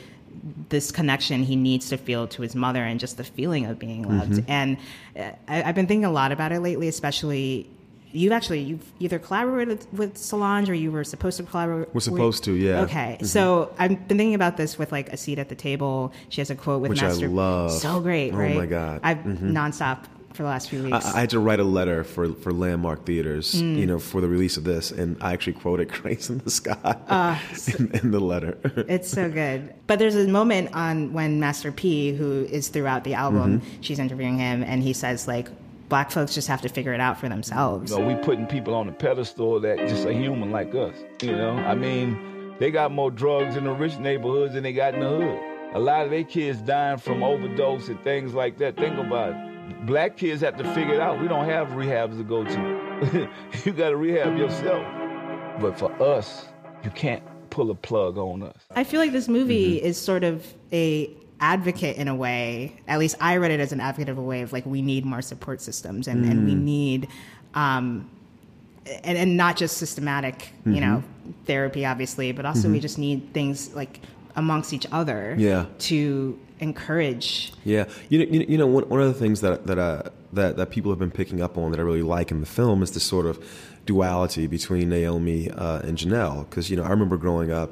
Speaker 3: this connection he needs to feel to his mother, and just the feeling of being loved.
Speaker 2: Mm-hmm.
Speaker 10: Mhm.
Speaker 3: And uh, I, I've been thinking a lot about it lately, especially. You've actually you've either collaborated with Solange or you were supposed to collaborate.
Speaker 2: We're supposed to, yeah.
Speaker 3: Okay,
Speaker 2: Mhm.
Speaker 3: so I've been thinking about this with like a seat at the table. She has a quote with
Speaker 2: Which I
Speaker 3: Master.
Speaker 2: love.
Speaker 3: So great,
Speaker 2: Oh
Speaker 3: right?
Speaker 2: my God.
Speaker 3: I've
Speaker 2: Mhm.
Speaker 3: nonstop for the last few weeks.
Speaker 2: I had to write a letter for, for Landmark Theaters,
Speaker 3: Mm.
Speaker 2: you know, for the release of this, and I actually quoted "Grace in the Sky"
Speaker 3: Ah,
Speaker 2: in, in the letter.
Speaker 3: it's so good. But there's a moment on when Master P, who is throughout the album,
Speaker 2: Mhm.
Speaker 3: she's interviewing him, and he says like, "Black folks just have to figure it out for themselves."
Speaker 11: You know, we putting people on a pedestal that just a human like us. You know, I mean, they got more drugs in the rich neighborhoods than they got in the hood. A lot of their kids dying from overdose and things like that. Think about it. Black kids have to figure it out. We don't have rehabs to go to. you got to rehab yourself. But for us, you can't pull a plug on us.
Speaker 3: I feel like this movie
Speaker 2: Mm-hmm.
Speaker 3: is sort of a advocate in a way. At least I read it as an advocate of a way of like we need more support systems and, and we
Speaker 2: Mm.
Speaker 3: need um and, and not just systematic, you know, therapy obviously, but also we
Speaker 2: Mhm.
Speaker 3: just need things like amongst each other
Speaker 2: Yeah.
Speaker 3: to encourage
Speaker 2: Yeah, you know, you know, one, one of the things that that uh, that that people have been picking up on that I really like in the film is this sort of duality between Naomie uh, and Janelle. Because you know, I remember growing up,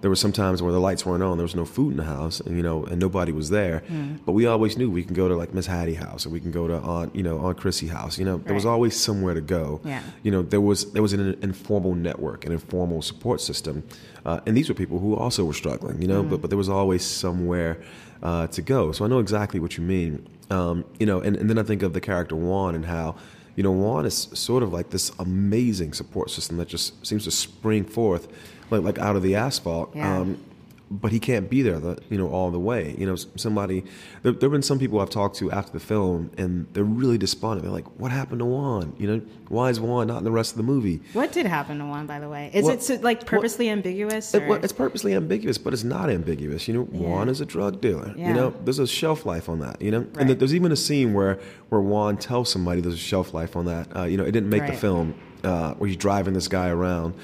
Speaker 2: there were some times where the lights weren't on, there was no food in the house, and you know, and nobody was there.
Speaker 10: Mm.
Speaker 2: But we always knew we can go to like Miss Hattie house, or we can go to Aunt, you know, Aunt Chrissy house. You know, there was always somewhere to go.
Speaker 3: Yeah.
Speaker 2: You know, there was there was an informal network, an informal support system, uh, and these were people who also were struggling. You know,
Speaker 3: Mm.
Speaker 2: but but there was always somewhere uh, to go. So I know exactly what you mean. Um, you know, and, and then I think of the character Juan and how, you know, Juan is sort of like this amazing support system that just seems to spring forth, like like out of the asphalt.
Speaker 3: Yeah.
Speaker 2: Um, but he can't be there, the, you know, all the way. You know, somebody. There, there have been some people I've talked to after the film, and they're really despondent. They're like, "What happened to Juan? You know, why is Juan not in the rest of the movie?"
Speaker 3: what did happen to Juan, by the way is
Speaker 2: Well-
Speaker 3: it so, like purposely ambiguous
Speaker 2: It, well, it's purposely ambiguous, but it's not ambiguous. You know, Juan is a drug dealer.
Speaker 3: Yeah.
Speaker 2: You know, there's a shelf life on that. You know, and th- there's even a scene where where Juan tells somebody there's a shelf life on that. Uh, you know, it didn't make the film uh, where he's driving this guy around,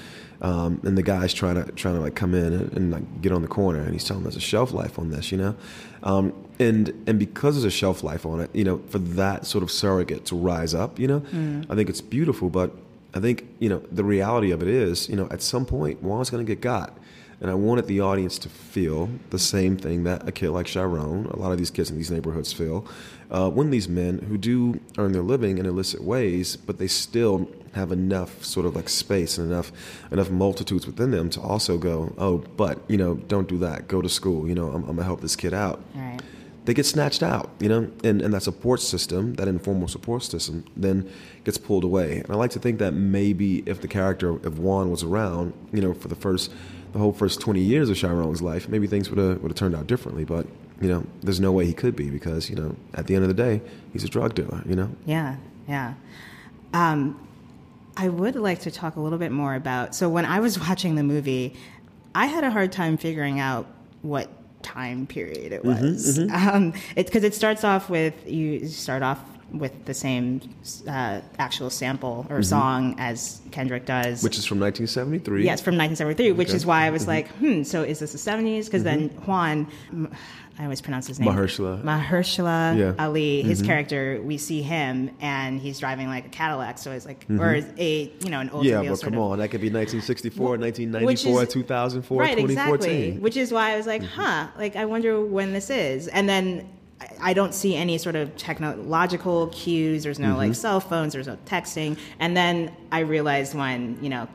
Speaker 2: um, and the guy's trying to trying to like come in and, and like get on the corner, and he's telling there's a shelf life on this. You know, um, and and because there's a shelf life on it, you know, for that sort of surrogate to rise up, you know,
Speaker 10: Mm.
Speaker 2: I think it's beautiful, but. I think you know the reality of it is you know at some point Juan's going to get got, and I wanted the audience to feel the same thing that a kid like Chiron, a lot of these kids in these neighborhoods feel, uh, when these men who do earn their living in illicit ways, but they still have enough sort of like space and enough enough multitudes within them to also go, oh, but you know, don't do that. Go to school. You know, I'm, I'm gonna help this kid out
Speaker 3: right
Speaker 2: they get snatched out, you know, and, and that support system, that informal support system, then gets pulled away. And I like to think that maybe if the character of Juan was around, you know, for the first, the whole first 20 years of Chiron's life, maybe things would have would have turned out differently. But you know, there's no way he could be because you know, at the end of the day, he's a drug dealer. You know.
Speaker 3: Yeah, yeah. Um, I would like to talk a little bit more about. So when I was watching the movie, I had a hard time figuring out what time period it
Speaker 2: Mm-hmm,
Speaker 3: was. Um, because it starts off with you start off with the same uh, actual sample or song as Kendrick does.
Speaker 2: Mm-hmm. Which is from 1973.
Speaker 3: Yes, from 1973, which is why I was like, hmm, so is this the 70s? Because then Juan, I always pronounce his name.
Speaker 2: Mahershala.
Speaker 3: Mahershala
Speaker 2: Yeah.
Speaker 3: Ali, his character, we see him and he's driving like a Cadillac. So it's like, or a, you know, an old
Speaker 2: Yeah, but come on, that could be 1964, 1994, 2004,
Speaker 3: right,
Speaker 2: 2014.
Speaker 3: exactly. Which is why I was like, huh, like I wonder when this is. And then I- I don't see any sort of technological cues. There's no
Speaker 2: Mm-hmm.
Speaker 3: like cell phones. There's no texting. And then I realized when you know.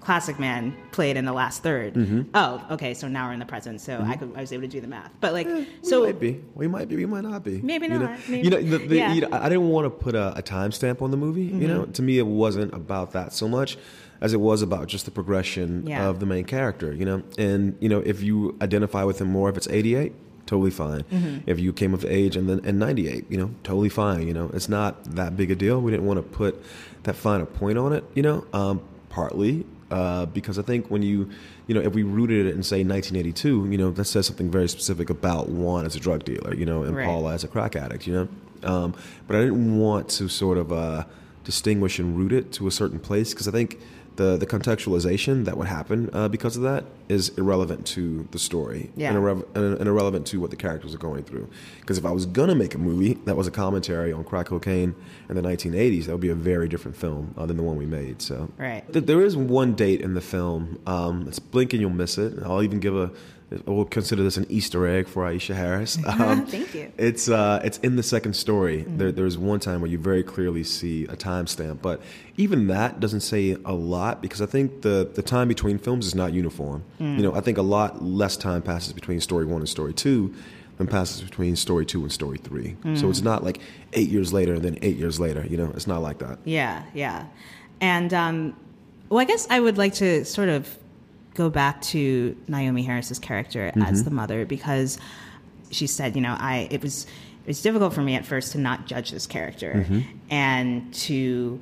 Speaker 3: Classic Man played in the last 3rd mm-hmm. Oh, okay. So now we're in the present. So I mm-hmm. could I was able to do the math. But like, eh,
Speaker 2: So
Speaker 3: so
Speaker 2: we might be. We might be. We might not be.
Speaker 3: Maybe
Speaker 2: you know?
Speaker 3: not. Maybe-
Speaker 2: You know, the, the,
Speaker 3: yeah.
Speaker 2: you know, I didn't want to put a, a timestamp on the movie. You know, mm-hmm. to me, it wasn't about that so much as it was about just the progression
Speaker 3: Yeah.
Speaker 2: of the main character. You know, and you know, if you identify with him more, if it's '88, totally fine. If you came of age and then in '98, you know, totally fine. You know, it's not that big a deal. We didn't want to put that finer point on it. You know, um, partly uh, because I think when you, you know, if we rooted it in say 1982, you know, that says something very specific about Juan as a drug dealer, you know, and
Speaker 3: Right.
Speaker 2: Paula as a crack addict, you know. Um, but I didn't want to sort of uh, distinguish and root it to a certain place because I think the the contextualization that would happen uh, because of that is irrelevant to the story
Speaker 3: Yeah.
Speaker 2: and, irre- and, and irrelevant to what the characters are going through. Because if I was gonna make a movie that was a commentary on crack cocaine in the 1980s, that would be a very different film uh, than the one we made. So
Speaker 3: Right.
Speaker 2: Th- there is one date in the film. Um, it's blink and you'll miss it. I'll even give a. We'll consider this an Easter egg for Aisha Harris. Um,
Speaker 3: Thank you.
Speaker 2: it's uh, it's in the second story. There, there's one time where you very clearly see a timestamp, but even that doesn't say a lot because I think the the time between films is not uniform. You know, I think a lot less time passes between story one and story two than passes between story two and story three. So it's not like eight years later and then eight years later. You know, it's not like that.
Speaker 3: Yeah, yeah. And um, well, I guess I would like to sort of go back to Naomie Harris's character as mm-hmm. the mother because she said, you know, I it was it was difficult for me at first to not judge this character mm-hmm. and to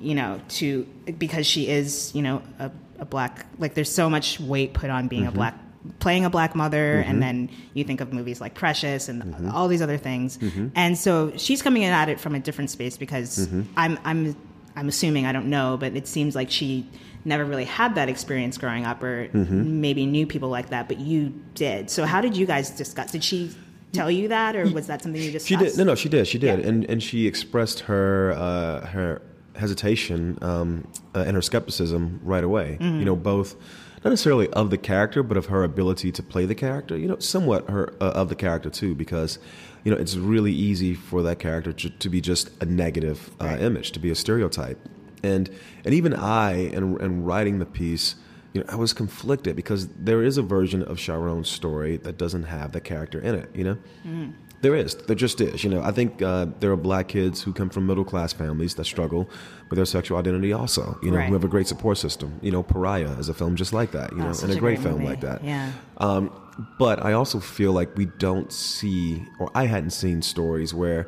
Speaker 3: you know to because she is you know a, a black like there's so much weight put on being a mm-hmm. black playing a black mother and then you think of movies like precious and all these other things. And so she's coming in at it from a different space because i'm i'm i'm assuming i don't know but it seems like she never really had that experience growing up or maybe knew people like that but you did so how did you guys discuss did she tell you that or was that something you discussed
Speaker 2: She did. No, no, she did. She did,
Speaker 3: Yeah.
Speaker 2: and and she expressed her uh, her hesitation um, uh, and her skepticism right away.
Speaker 3: Mm-hmm.
Speaker 2: You know, both not necessarily of the character, but of her ability to play the character. You know, somewhat her uh, of the character too, because you know it's really easy for that character to, to be just a negative uh, image, to be a stereotype, and and even I, in, in writing the piece. You know, I was conflicted because there is a version of Chiron's story that doesn't have the character in it. You know, there is. There just is. You know, I think uh, there are black kids who come from middle class families that struggle with their sexual identity also. You know,
Speaker 3: Right.
Speaker 2: who have a great support system. You know, Pariah is a film just like that. You know,
Speaker 3: Oh,
Speaker 2: and a
Speaker 3: a
Speaker 2: great,
Speaker 3: great
Speaker 2: film
Speaker 3: movie.
Speaker 2: like that.
Speaker 3: Yeah.
Speaker 2: Um, but I also feel like we don't see, or I hadn't seen stories where,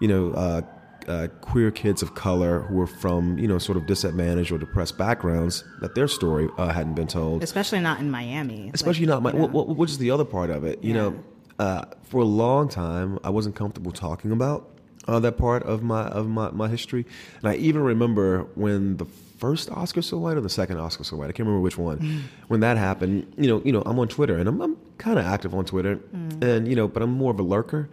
Speaker 2: you know, uh, uh, queer kids of color who were from, you know, sort of disadvantaged or depressed backgrounds, that their story uh, hadn't been told
Speaker 3: especially not in miami
Speaker 2: especially
Speaker 3: Like,
Speaker 2: not
Speaker 3: you know.
Speaker 2: What, what, which is the other part of it? You
Speaker 3: Yeah.
Speaker 2: know, uh, for a long time, I wasn't comfortable talking about uh, that part of my of my, my history, and I even remember when the first Oscar so white or the second Oscar so white. I can't remember which one.
Speaker 3: Mm.
Speaker 2: When that happened, you know, you know, I'm on Twitter and I'm, I'm kind of active on Twitter,
Speaker 3: Mm.
Speaker 2: and you know, but I'm more of a lurker.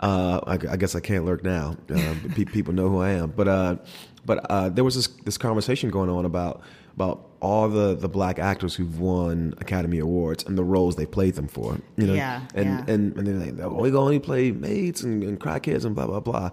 Speaker 2: Uh, I, I guess I can't lurk now. Uh, pe- people know who I am, but uh, but uh, there was this this conversation going on about about all the, the black actors who've won Academy Awards and the roles they played them for. You know,
Speaker 3: Yeah,
Speaker 2: and
Speaker 3: yeah.
Speaker 2: and and they're like, oh, we only play maids and, and crackheads and blah blah blah.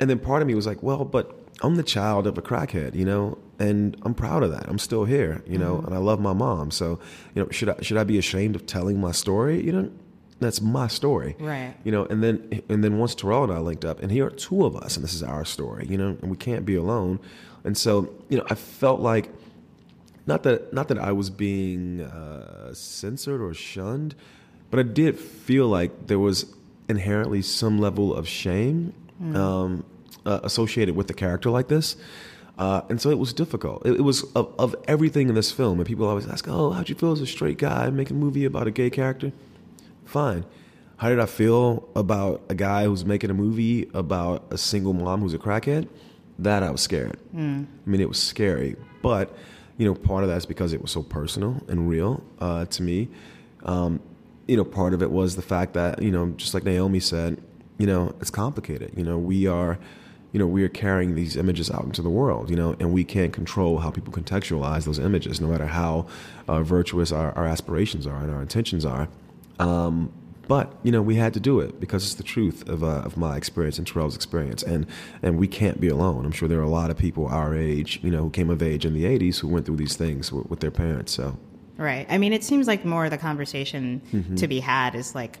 Speaker 2: And then part of me was like, well, but I'm the child of a crackhead, you know, and I'm proud of that. I'm still here, you know,
Speaker 3: Mm-hmm.
Speaker 2: and I love my mom. So, you know, should I should I be ashamed of telling my story? You know, that's my story,
Speaker 3: Right.
Speaker 2: You know, and then and then once Tarell and I linked up, and here are two of us, and this is our story, you know, and we can't be alone. And so, you know, I felt like not that not that I was being uh, censored or shunned, but I did feel like there was inherently some level of shame um, uh, associated with a character like this. Uh, and so it was difficult. It, it was of, of everything in this film. And people always ask, "Oh, how'd you feel as a straight guy making a movie about a gay character?" Fine. How did I feel about a guy who's making a movie about a single mom who's a crackhead? That I was scared.
Speaker 3: Mm.
Speaker 2: I mean, it was scary. But you know, part of that's because it was so personal and real uh, to me. Um, you know, part of it was the fact that you know, just like Naomie said, you know, it's complicated. You know, we are you know, we are carrying these images out into the world, you know, and we can't control how people contextualize those images, no matter how uh, virtuous our, our, aspirations are and our intentions are. Um, but you know, we had to do it because it's the truth of, uh, of my experience and Tarell's experience, and and we can't be alone. I'm sure there are a lot of people our age, you know, who came of age in the '80s who went through these things with, with their parents. So,
Speaker 3: right. I mean, it seems like more of the conversation mm-hmm. to be had is like,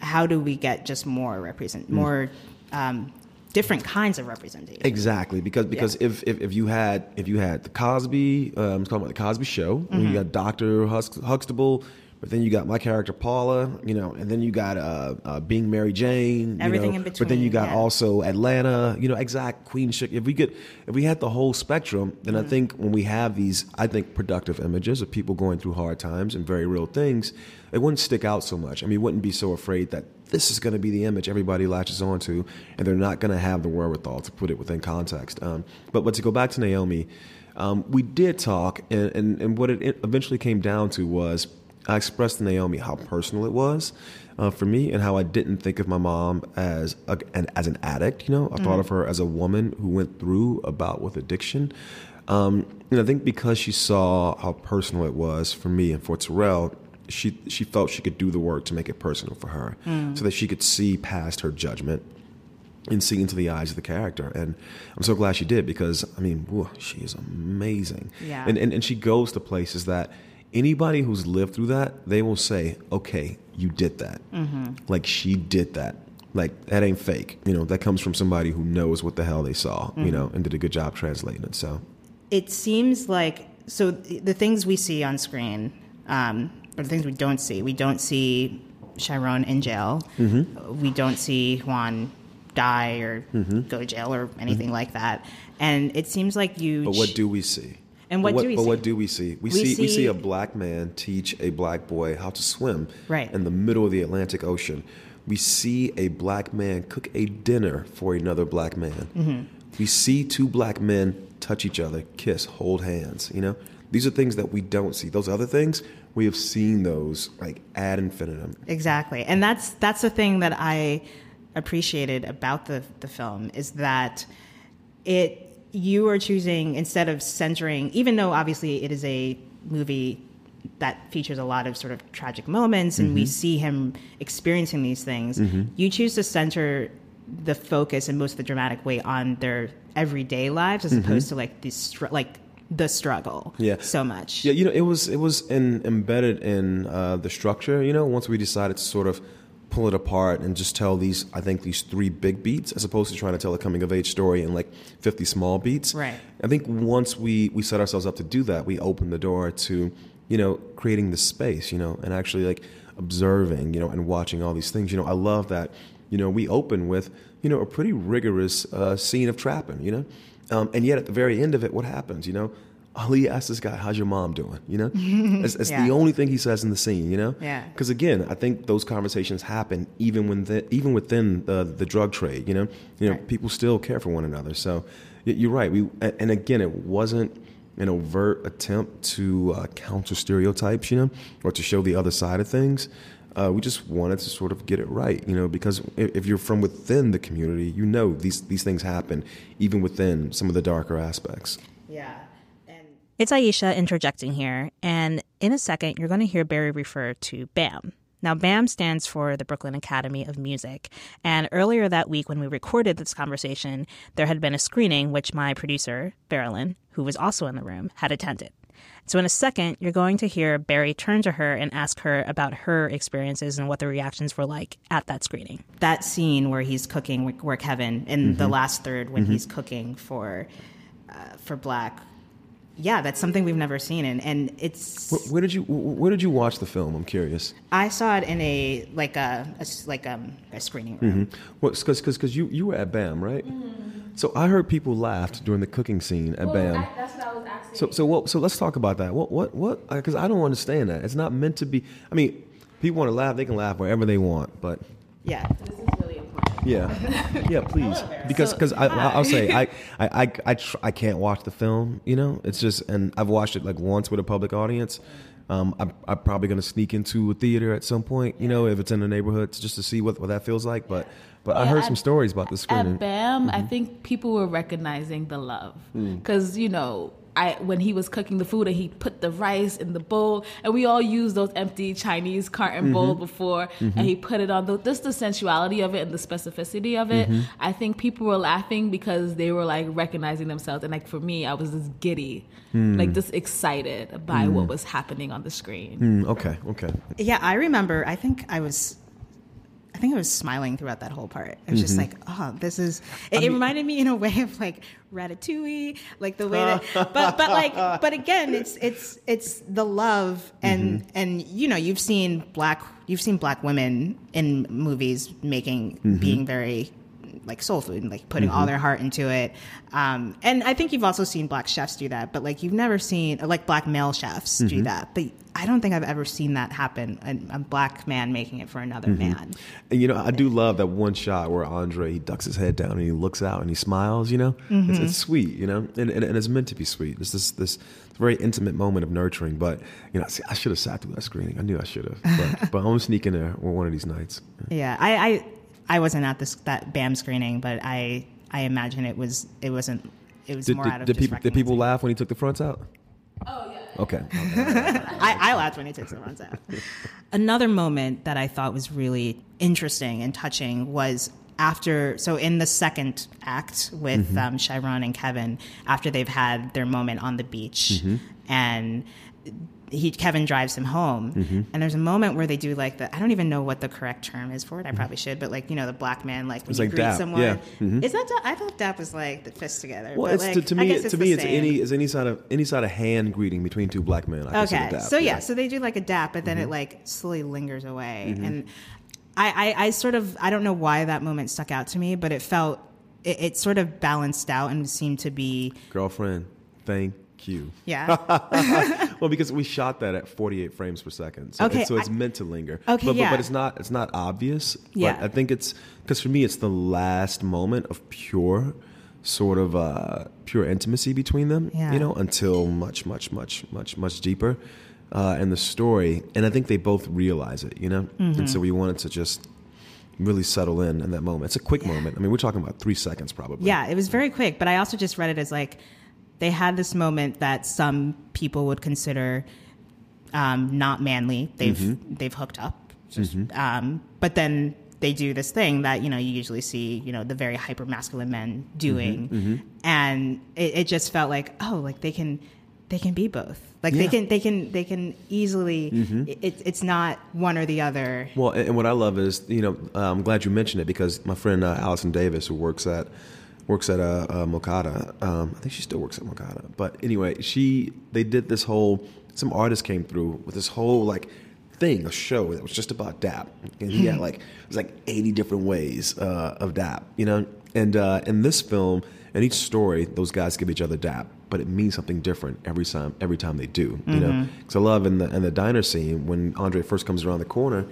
Speaker 3: how do we get just more represent mm. more um, different kinds of representation.
Speaker 2: Exactly, because because yeah. if, if, if you had if you had the Cosby, um, I'm talking about the Cosby Show, mm-hmm. you got Doctor Huxtable, but then you got my character Paula, you know, and then you got uh, uh being Mary Jane,
Speaker 3: everything
Speaker 2: know,
Speaker 3: in between.
Speaker 2: But then you got
Speaker 3: yeah.
Speaker 2: also Atlanta, you know, exact Queen Chick. If we could, if we had the whole spectrum, then mm-hmm. I think when we have these, I think productive images of people going through hard times and very real things, it wouldn't stick out so much. I mean, wouldn't be so afraid that this is going to be the image everybody latches onto, and they're not going to have the wherewithal to put it within context. Um, but but to go back to Naomie, um, we did talk, and, and, and what it eventually came down to was I expressed to Naomie how personal it was uh, for me, and how I didn't think of my mom as a, an, as an addict. You know, I mm. thought of her as a woman who went through a bout with addiction. Um, and I think because she saw how personal it was for me and for Tarell, she she felt she could do the work to make it personal for her, mm. so that she could see past her judgment and see into the eyes of the character. And I'm so glad she did because I mean, whew, she is amazing.
Speaker 3: Yeah.
Speaker 2: And, and and she goes to places that anybody who's lived through that, they will say, "Okay, you did that. Mm-hmm. Like she did that." Like that ain't fake, you know. That comes from somebody who knows what the hell they saw, mm-hmm. you know, and did a good job translating it. So,
Speaker 3: it seems like so the things we see on screen, um, or the things we don't see. We don't see Chiron in jail. Mm-hmm. We don't see Juan die or mm-hmm. go to jail or anything mm-hmm. like that. And it seems like you.
Speaker 2: But what do we see?
Speaker 3: And what,
Speaker 2: what
Speaker 3: do we
Speaker 2: but
Speaker 3: see?
Speaker 2: what do we see? We,
Speaker 3: We
Speaker 2: see, we
Speaker 3: see-
Speaker 2: see a black man teach a black boy how to swim
Speaker 3: Right.
Speaker 2: in the middle of the Atlantic Ocean. We see a black man cook a dinner for another black man.
Speaker 3: Mm-hmm.
Speaker 2: We see two black men touch each other, kiss, hold hands. You know, these are things that we don't see. Those other things we have seen those like ad infinitum.
Speaker 3: Exactly, and that's that's the thing that I appreciated about the the film is that it you are choosing instead of centering, even though obviously it is a movie that features a lot of sort of tragic moments and mm-hmm. we see him experiencing these things, mm-hmm. you choose to center the focus in most of the dramatic way on their everyday lives as mm-hmm. opposed to like this str- like the struggle
Speaker 2: yeah.
Speaker 3: so much.
Speaker 2: Yeah, you know, it was it was in, embedded in uh, the structure. You know, once we decided to sort of pull it apart and just tell these, I think these three big beats, as opposed to trying to tell a coming of age story in like fifty small beats.
Speaker 3: Right.
Speaker 2: I think once we we set ourselves up to do that, we open the door to, you know, creating the space, you know, and actually like observing, you know, and watching all these things. You know, I love that. You know, we open with, you know, a pretty rigorous uh, scene of trapping. You know um, and yet at the very end of it, what happens? You know, Ali asks this guy, "How's your mom doing?" You know, it's, it's yeah. the only thing he says in the scene. You know,
Speaker 3: yeah.
Speaker 2: Because again, I think those conversations happen even when the, even within the, the drug trade. You know, you know, right. people still care for one another. So you're right. We and again, it wasn't an overt attempt to uh, counter stereotypes, you know, or to show the other side of things. Uh, we just wanted to sort of get it right, you know, because if, if, you're from within the community, you know these these things happen even within some of the darker aspects.
Speaker 3: Yeah.
Speaker 4: And it's Aisha interjecting here, and in a second you're going to hear Barry refer to BAM. Now, BAM stands for the Brooklyn Academy of Music. And earlier that week, when we recorded this conversation, there had been a screening which my producer, Veralyn, who was also in the room, had attended. So, in a second, you're going to hear Barry turn to her and ask her about her experiences and what the reactions were like at that screening.
Speaker 3: That scene where he's cooking, where Kevin, in mm-hmm. the last third, when mm-hmm. he's cooking for uh, for Black, yeah, that's something we've never seen, and and it's.
Speaker 2: Where, where, did you Where did you watch the film? I'm curious.
Speaker 3: I saw it in a like a, a like um, a screening room.
Speaker 2: Mm-hmm. Well, because because you you were at BAM, right?
Speaker 3: Mm-hmm.
Speaker 2: So I heard people laughed during the cooking scene at BAM.
Speaker 5: that's what I was asking.
Speaker 2: So so what? So let's talk about that. What what what? Because I don't understand that. It's not meant to be. I mean, people want to laugh. They can laugh wherever they want. But
Speaker 3: Yeah.
Speaker 5: This is really important.
Speaker 2: Yeah, yeah, please. Because because I I'll say I I I I, tr- I can't watch the film. You know, it's just and I've watched it like once with a public audience. Um, I'm, I'm probably going to sneak into a theater at some point, you know, if it's in the neighborhood, just to see what, what that feels like. But but I heard
Speaker 10: at-
Speaker 2: some stories about the screening.
Speaker 10: At BAM, I think people were recognizing the love because you know. I, when he was cooking the food and he put the rice in the bowl and we all used those empty Chinese carton mm-hmm. bowl before and mm-hmm. he put it on the just the sensuality of it and the specificity of it. Mm-hmm. I think people were laughing because they were like recognizing themselves and like for me I was just giddy, hmm. like just excited by hmm. what was happening on the screen.
Speaker 2: Mm, okay, okay.
Speaker 3: Yeah, I remember. I think I was. I think I was smiling throughout that whole part. I was just mm-hmm. like, "Oh, this is." It, it reminded me in a way of like Ratatouille, like the way that. but but like but again, it's it's it's the love and mm-hmm. and you know you've seen black you've seen black women in movies making mm-hmm. being very like soul food and like putting all mm-hmm. their heart into it. Um, and I think you've also seen black chefs do that, but like you've never seen like black male chefs do mm-hmm. that. But I don't think I've ever seen that happen. A, a black man making it for another mm-hmm. man.
Speaker 2: And you know, I do love that one shot where Andre he ducks his head down and he looks out and he smiles. You know, it's, it's sweet. You know, and, and and it's meant to be sweet. It's this this very intimate moment of nurturing. But you know, see, I should have sat through that screening. I knew I should have. But, but I'm gonna sneak in there one of these nights.
Speaker 3: Yeah, I, I I wasn't at this that BAM screening, but I I imagine it was it wasn't it was
Speaker 2: Did,
Speaker 3: more
Speaker 2: did,
Speaker 3: out of
Speaker 2: did
Speaker 3: just
Speaker 2: people did people laugh when he took the fronts out?
Speaker 10: Oh yeah.
Speaker 2: Okay.
Speaker 3: I, I laughed when he took the runs out. Another moment that I thought was really interesting and touching was after, so in the second act with um, Chiron and Kevin, after they've had their moment on the beach, and he Kevin drives him home, and there's a moment where they do like the I don't even know what the correct term is for it. I probably should, but like you know the black man like when
Speaker 2: It's
Speaker 3: you
Speaker 2: like
Speaker 3: greet
Speaker 2: dap,
Speaker 3: someone.
Speaker 2: yeah. Mhm.
Speaker 3: Is that dap? I thought dap was like the fist together.
Speaker 2: Well,
Speaker 3: but,
Speaker 2: it's
Speaker 3: like,
Speaker 2: to, to me.
Speaker 3: guess
Speaker 2: To
Speaker 3: it's
Speaker 2: me, it's any is any sort of any sort of hand greeting between two black men. I
Speaker 3: Okay,
Speaker 2: dap,
Speaker 3: so yeah, so they do like a dap, but then
Speaker 2: Mm-hmm.
Speaker 3: it like slowly lingers away, and I, I, I sort of I don't know why that moment stuck out to me, but it felt it, it sort of balanced out and seemed to be
Speaker 2: girlfriend, thank you.
Speaker 3: yeah
Speaker 2: well, because we shot that at 48 frames per second, so,
Speaker 3: Okay,
Speaker 2: it's, so it's
Speaker 3: I-
Speaker 2: meant to linger.
Speaker 3: Okay,
Speaker 2: but, but,
Speaker 3: yeah.
Speaker 2: but it's not it's not obvious.
Speaker 3: Yeah.
Speaker 2: but I think it's because for me, it's the last moment of pure sort of uh, pure intimacy between them.
Speaker 3: Yeah.
Speaker 2: You know, until much, much, much, much, much deeper uh, in the story, and I think they both realize it. You know,
Speaker 3: Mm-hmm.
Speaker 2: and so we wanted to just really settle in in that moment. It's a quick moment. I mean, we're talking about three seconds probably.
Speaker 3: yeah it was very quick, but I also just read it as like they had this moment that some people would consider um, not manly. They've
Speaker 2: Mm-hmm.
Speaker 3: they've hooked up, just, um, but then they do this thing that you know you usually see you know the very hyper masculine men doing,
Speaker 2: Mm-hmm,
Speaker 3: and it, it just felt like oh like they can they can be both. Like they can they can they can easily it, it's not one or the other.
Speaker 2: Well, and what I love is, you know, I'm glad you mentioned it because my friend uh, Allison Davis, who works at works at uh, uh, MoCADA, um, I think she still works at MoCADA. But anyway, she they did this whole. Some artist came through with this whole like thing, a show that was just about dap, and he had like it was like 80 different ways uh, of dap, you know. And uh, in this film, in each story, those guys give each other dap, but it means something different every time. Every time they do, you know. Because I love in the in the diner scene when Andre first comes around the corner,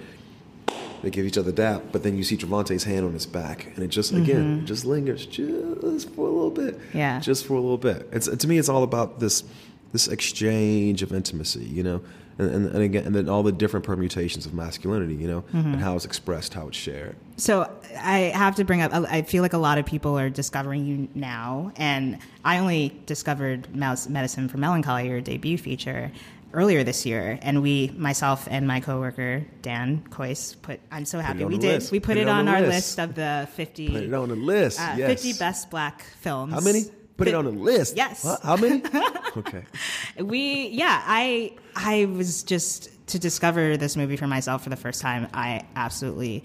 Speaker 2: they give each other dap, but then you see Trevante's hand on his back, and it just again mm-hmm. it just lingers just for a little bit.
Speaker 3: Yeah.
Speaker 2: just for a little bit. It's to me, it's all about this this exchange of intimacy, you know, and, and, and again, and then all the different permutations of masculinity, you know, mm-hmm. and how it's expressed, how it's shared.
Speaker 3: So I have to bring up. I feel like a lot of people are discovering you now, and I only discovered Mouse Medicine for Melancholy, your debut feature, earlier this year. And we, myself and my coworker Dan Kois, put. I'm so happy
Speaker 2: on
Speaker 3: we did.
Speaker 2: list.
Speaker 3: We put, it, on,
Speaker 2: the
Speaker 3: our
Speaker 2: list.
Speaker 3: list of the 50.
Speaker 2: Put it on the list.
Speaker 3: uh,
Speaker 2: yes.
Speaker 3: 50 best black films.
Speaker 2: How many? Put it on the list.
Speaker 3: Yes.
Speaker 2: What? How many? okay.
Speaker 3: we yeah i i was just to discover this movie for myself for the first time i absolutely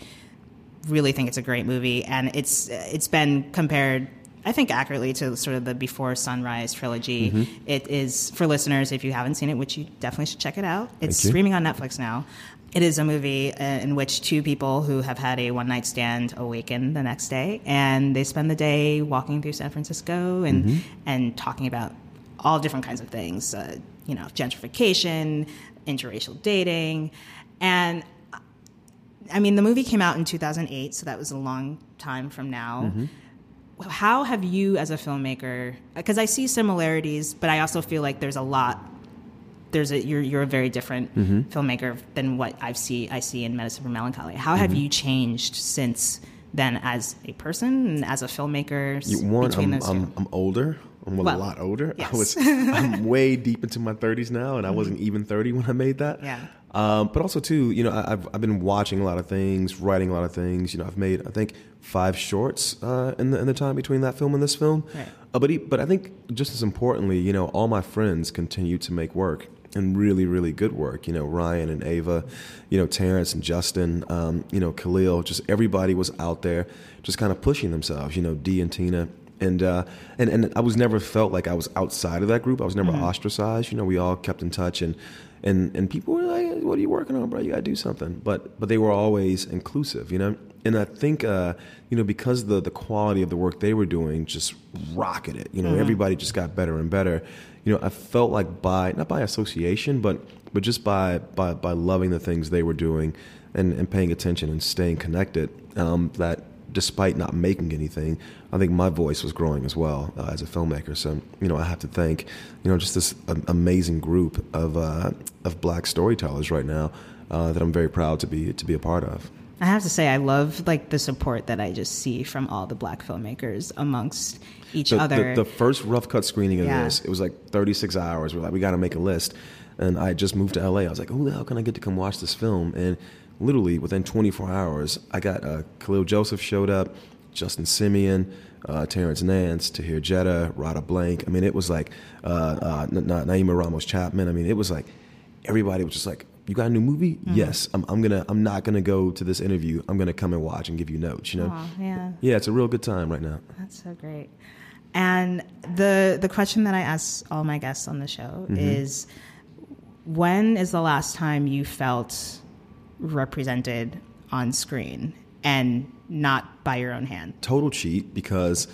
Speaker 3: really think it's a great movie and it's it's been compared I think accurately to sort of the Before Sunrise trilogy.
Speaker 2: Mhm.
Speaker 3: It is for listeners if you haven't seen it, which you definitely should check it out. It's streaming on Netflix now. It is a movie uh, in which two people who have had a one night stand awaken the next day, and they spend the day walking through San Francisco and
Speaker 2: Mhm.
Speaker 3: and talking about all different kinds of things. Uh, you know, gentrification, interracial dating, and I mean, the movie came out in 2008, so that was a long time from now.
Speaker 2: Mhm.
Speaker 3: How have you, as a filmmaker, because I see similarities, but I also feel like there's a lot. There's a you're you're a very different
Speaker 2: Mhm.
Speaker 3: filmmaker than what I see I see in Medicine for Melancholy. How have
Speaker 2: Mhm.
Speaker 3: you changed since then, as a person and as a filmmaker?
Speaker 2: You, one,
Speaker 3: between
Speaker 2: I'm,
Speaker 3: those 2
Speaker 2: I'm, I'm older. I'm a
Speaker 3: Well,
Speaker 2: lot older.
Speaker 3: yes.
Speaker 2: I was, I'm way deep into my 30s now, and I
Speaker 3: Mhm.
Speaker 2: wasn't even 30 when I made that.
Speaker 3: Yeah.
Speaker 2: Um, but also too, you know, I, I've I've been watching a lot of things, writing a lot of things. You know, I've made I think five shorts uh, in the in the time between that film and this film.
Speaker 3: Right.
Speaker 2: Uh, but he, but I think just as importantly, you know, all my friends continue to make work and really really good work. You know, Ryan and Ava, you know, Terrence and Justin, um, you know, Kahlil. Just everybody was out there, just kind of pushing themselves. You know, Dee and Tina. And, uh, and and I was never felt like I was outside of that group. I was never
Speaker 3: Mhm.
Speaker 2: ostracized. You know, we all kept in touch, and and and people were like, "What are you working on, bro? You got to do something." But but they were always inclusive, you know. And I think uh, you know because the the quality of the work they were doing just rocketed. You know,
Speaker 3: Mhm.
Speaker 2: everybody just got better and better. You know, I felt like by not by association, but but just by by by loving the things they were doing and and paying attention and staying connected. Um, that despite not making anything, I think my voice was growing as well uh, as a filmmaker. So, you know, I have to thank, you know, just this amazing group of uh, of black storytellers right now uh, that I'm very proud to be to be a part of.
Speaker 3: I have to say, I love like the support that I just see from all the black filmmakers amongst each
Speaker 2: the,
Speaker 3: other.
Speaker 2: The, the first rough cut screening of
Speaker 3: Yeah.
Speaker 2: this, it was like 36 hours. We're like, we got to make a list. And I just moved to LA. I was like, who the hell can I get to come watch this film? And literally within 24 hours, I got uh, Kahlil Joseph showed up, Justin Simien, uh, Terrence Nance, Tahir Jetter, Radha Blank. I mean, it was like uh, uh, Naima Ramos Chapman. I mean, it was like everybody was just like, "You got a new movie?
Speaker 3: Mhm.
Speaker 2: Yes. I'm, I'm gonna. I'm not gonna go to this interview. I'm gonna come and watch and give you notes. You know?
Speaker 3: Yeah.
Speaker 2: Yeah, it's a real good time right now.
Speaker 3: That's so great. And the the question that I ask all my guests on the show
Speaker 2: Mhm.
Speaker 3: is when is the last time you felt represented on screen and not by your own hand?
Speaker 2: total cheat because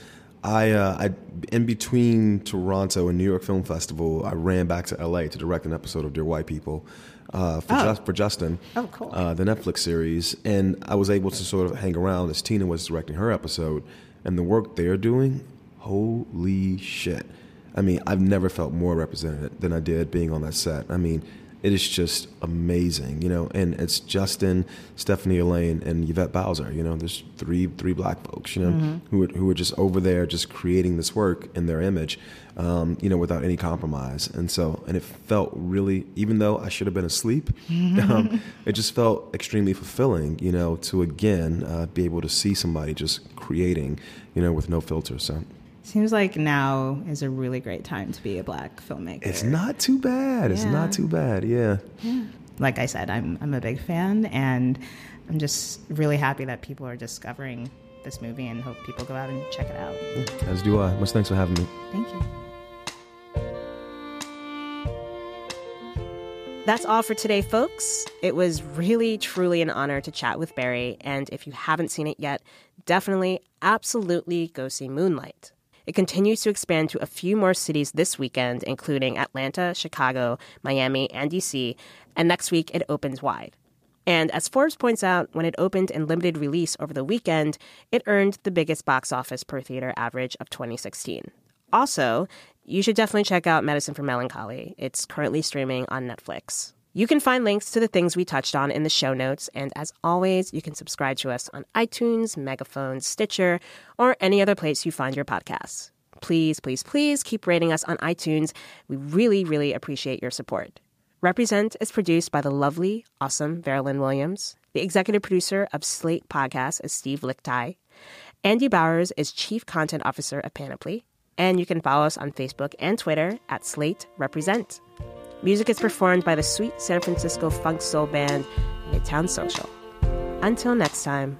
Speaker 2: I, uh, I in between Toronto and New York Film Festival, I ran back to LA to direct an episode of Dear White People uh, for,
Speaker 3: Oh.
Speaker 2: Just, for Justin,
Speaker 3: Oh, cool.
Speaker 2: uh, the Netflix series, and I was able to sort of hang around as Tina was directing her episode, and the work they're doing, holy shit! I mean, I've never felt more represented than I did being on that set. I mean, it is just amazing, you know. And it's Justin, Stephanie Allain, and Yvette Bowser. You know, there's three three black folks, you know,
Speaker 3: Mhm.
Speaker 2: who are, who are just over there, just creating this work in their image, um, you know, without any compromise. And so, and it felt really, even though I should have been asleep, um, it just felt extremely fulfilling, you know, to again uh, be able to see somebody just creating, you know, with no filter. So.
Speaker 3: Seems like now is a really great time to be a black filmmaker.
Speaker 2: It's not too bad. It's not too bad. Yeah.
Speaker 3: Yeah. Like I said, I'm I'm a big fan, and I'm just really happy that people are discovering this movie, and hope people go out and check it out.
Speaker 2: As do I. Much thanks for having me.
Speaker 3: Thank you.
Speaker 4: That's all for today, folks. It was really, truly an honor to chat with Barry. And if you haven't seen it yet, definitely, absolutely go see Moonlight. It continues to expand to a few more cities this weekend, including Atlanta, Chicago, Miami, and DC. And next week, it opens wide. And as Forbes points out, when it opened in limited release over the weekend, it earned the biggest box office per theater average of 2016. Also, you should definitely check out Medicine for Melancholy. It's currently streaming on Netflix. You can find links to the things we touched on in the show notes, and as always, you can subscribe to us on iTunes, Megaphone, Stitcher, or any other place you find your podcasts. Please, please, please keep rating us on iTunes. We really, really appreciate your support. Represent is produced by the lovely, awesome Veralyn Williams. The executive producer of Slate Podcast is Steve Lickteig. Andy Bowers is Chief Content Officer of Panoply. And you can follow us on Facebook and Twitter at Slate Represent. Music is performed by the sweet San Francisco funk soul band Midtown Social. Until next time.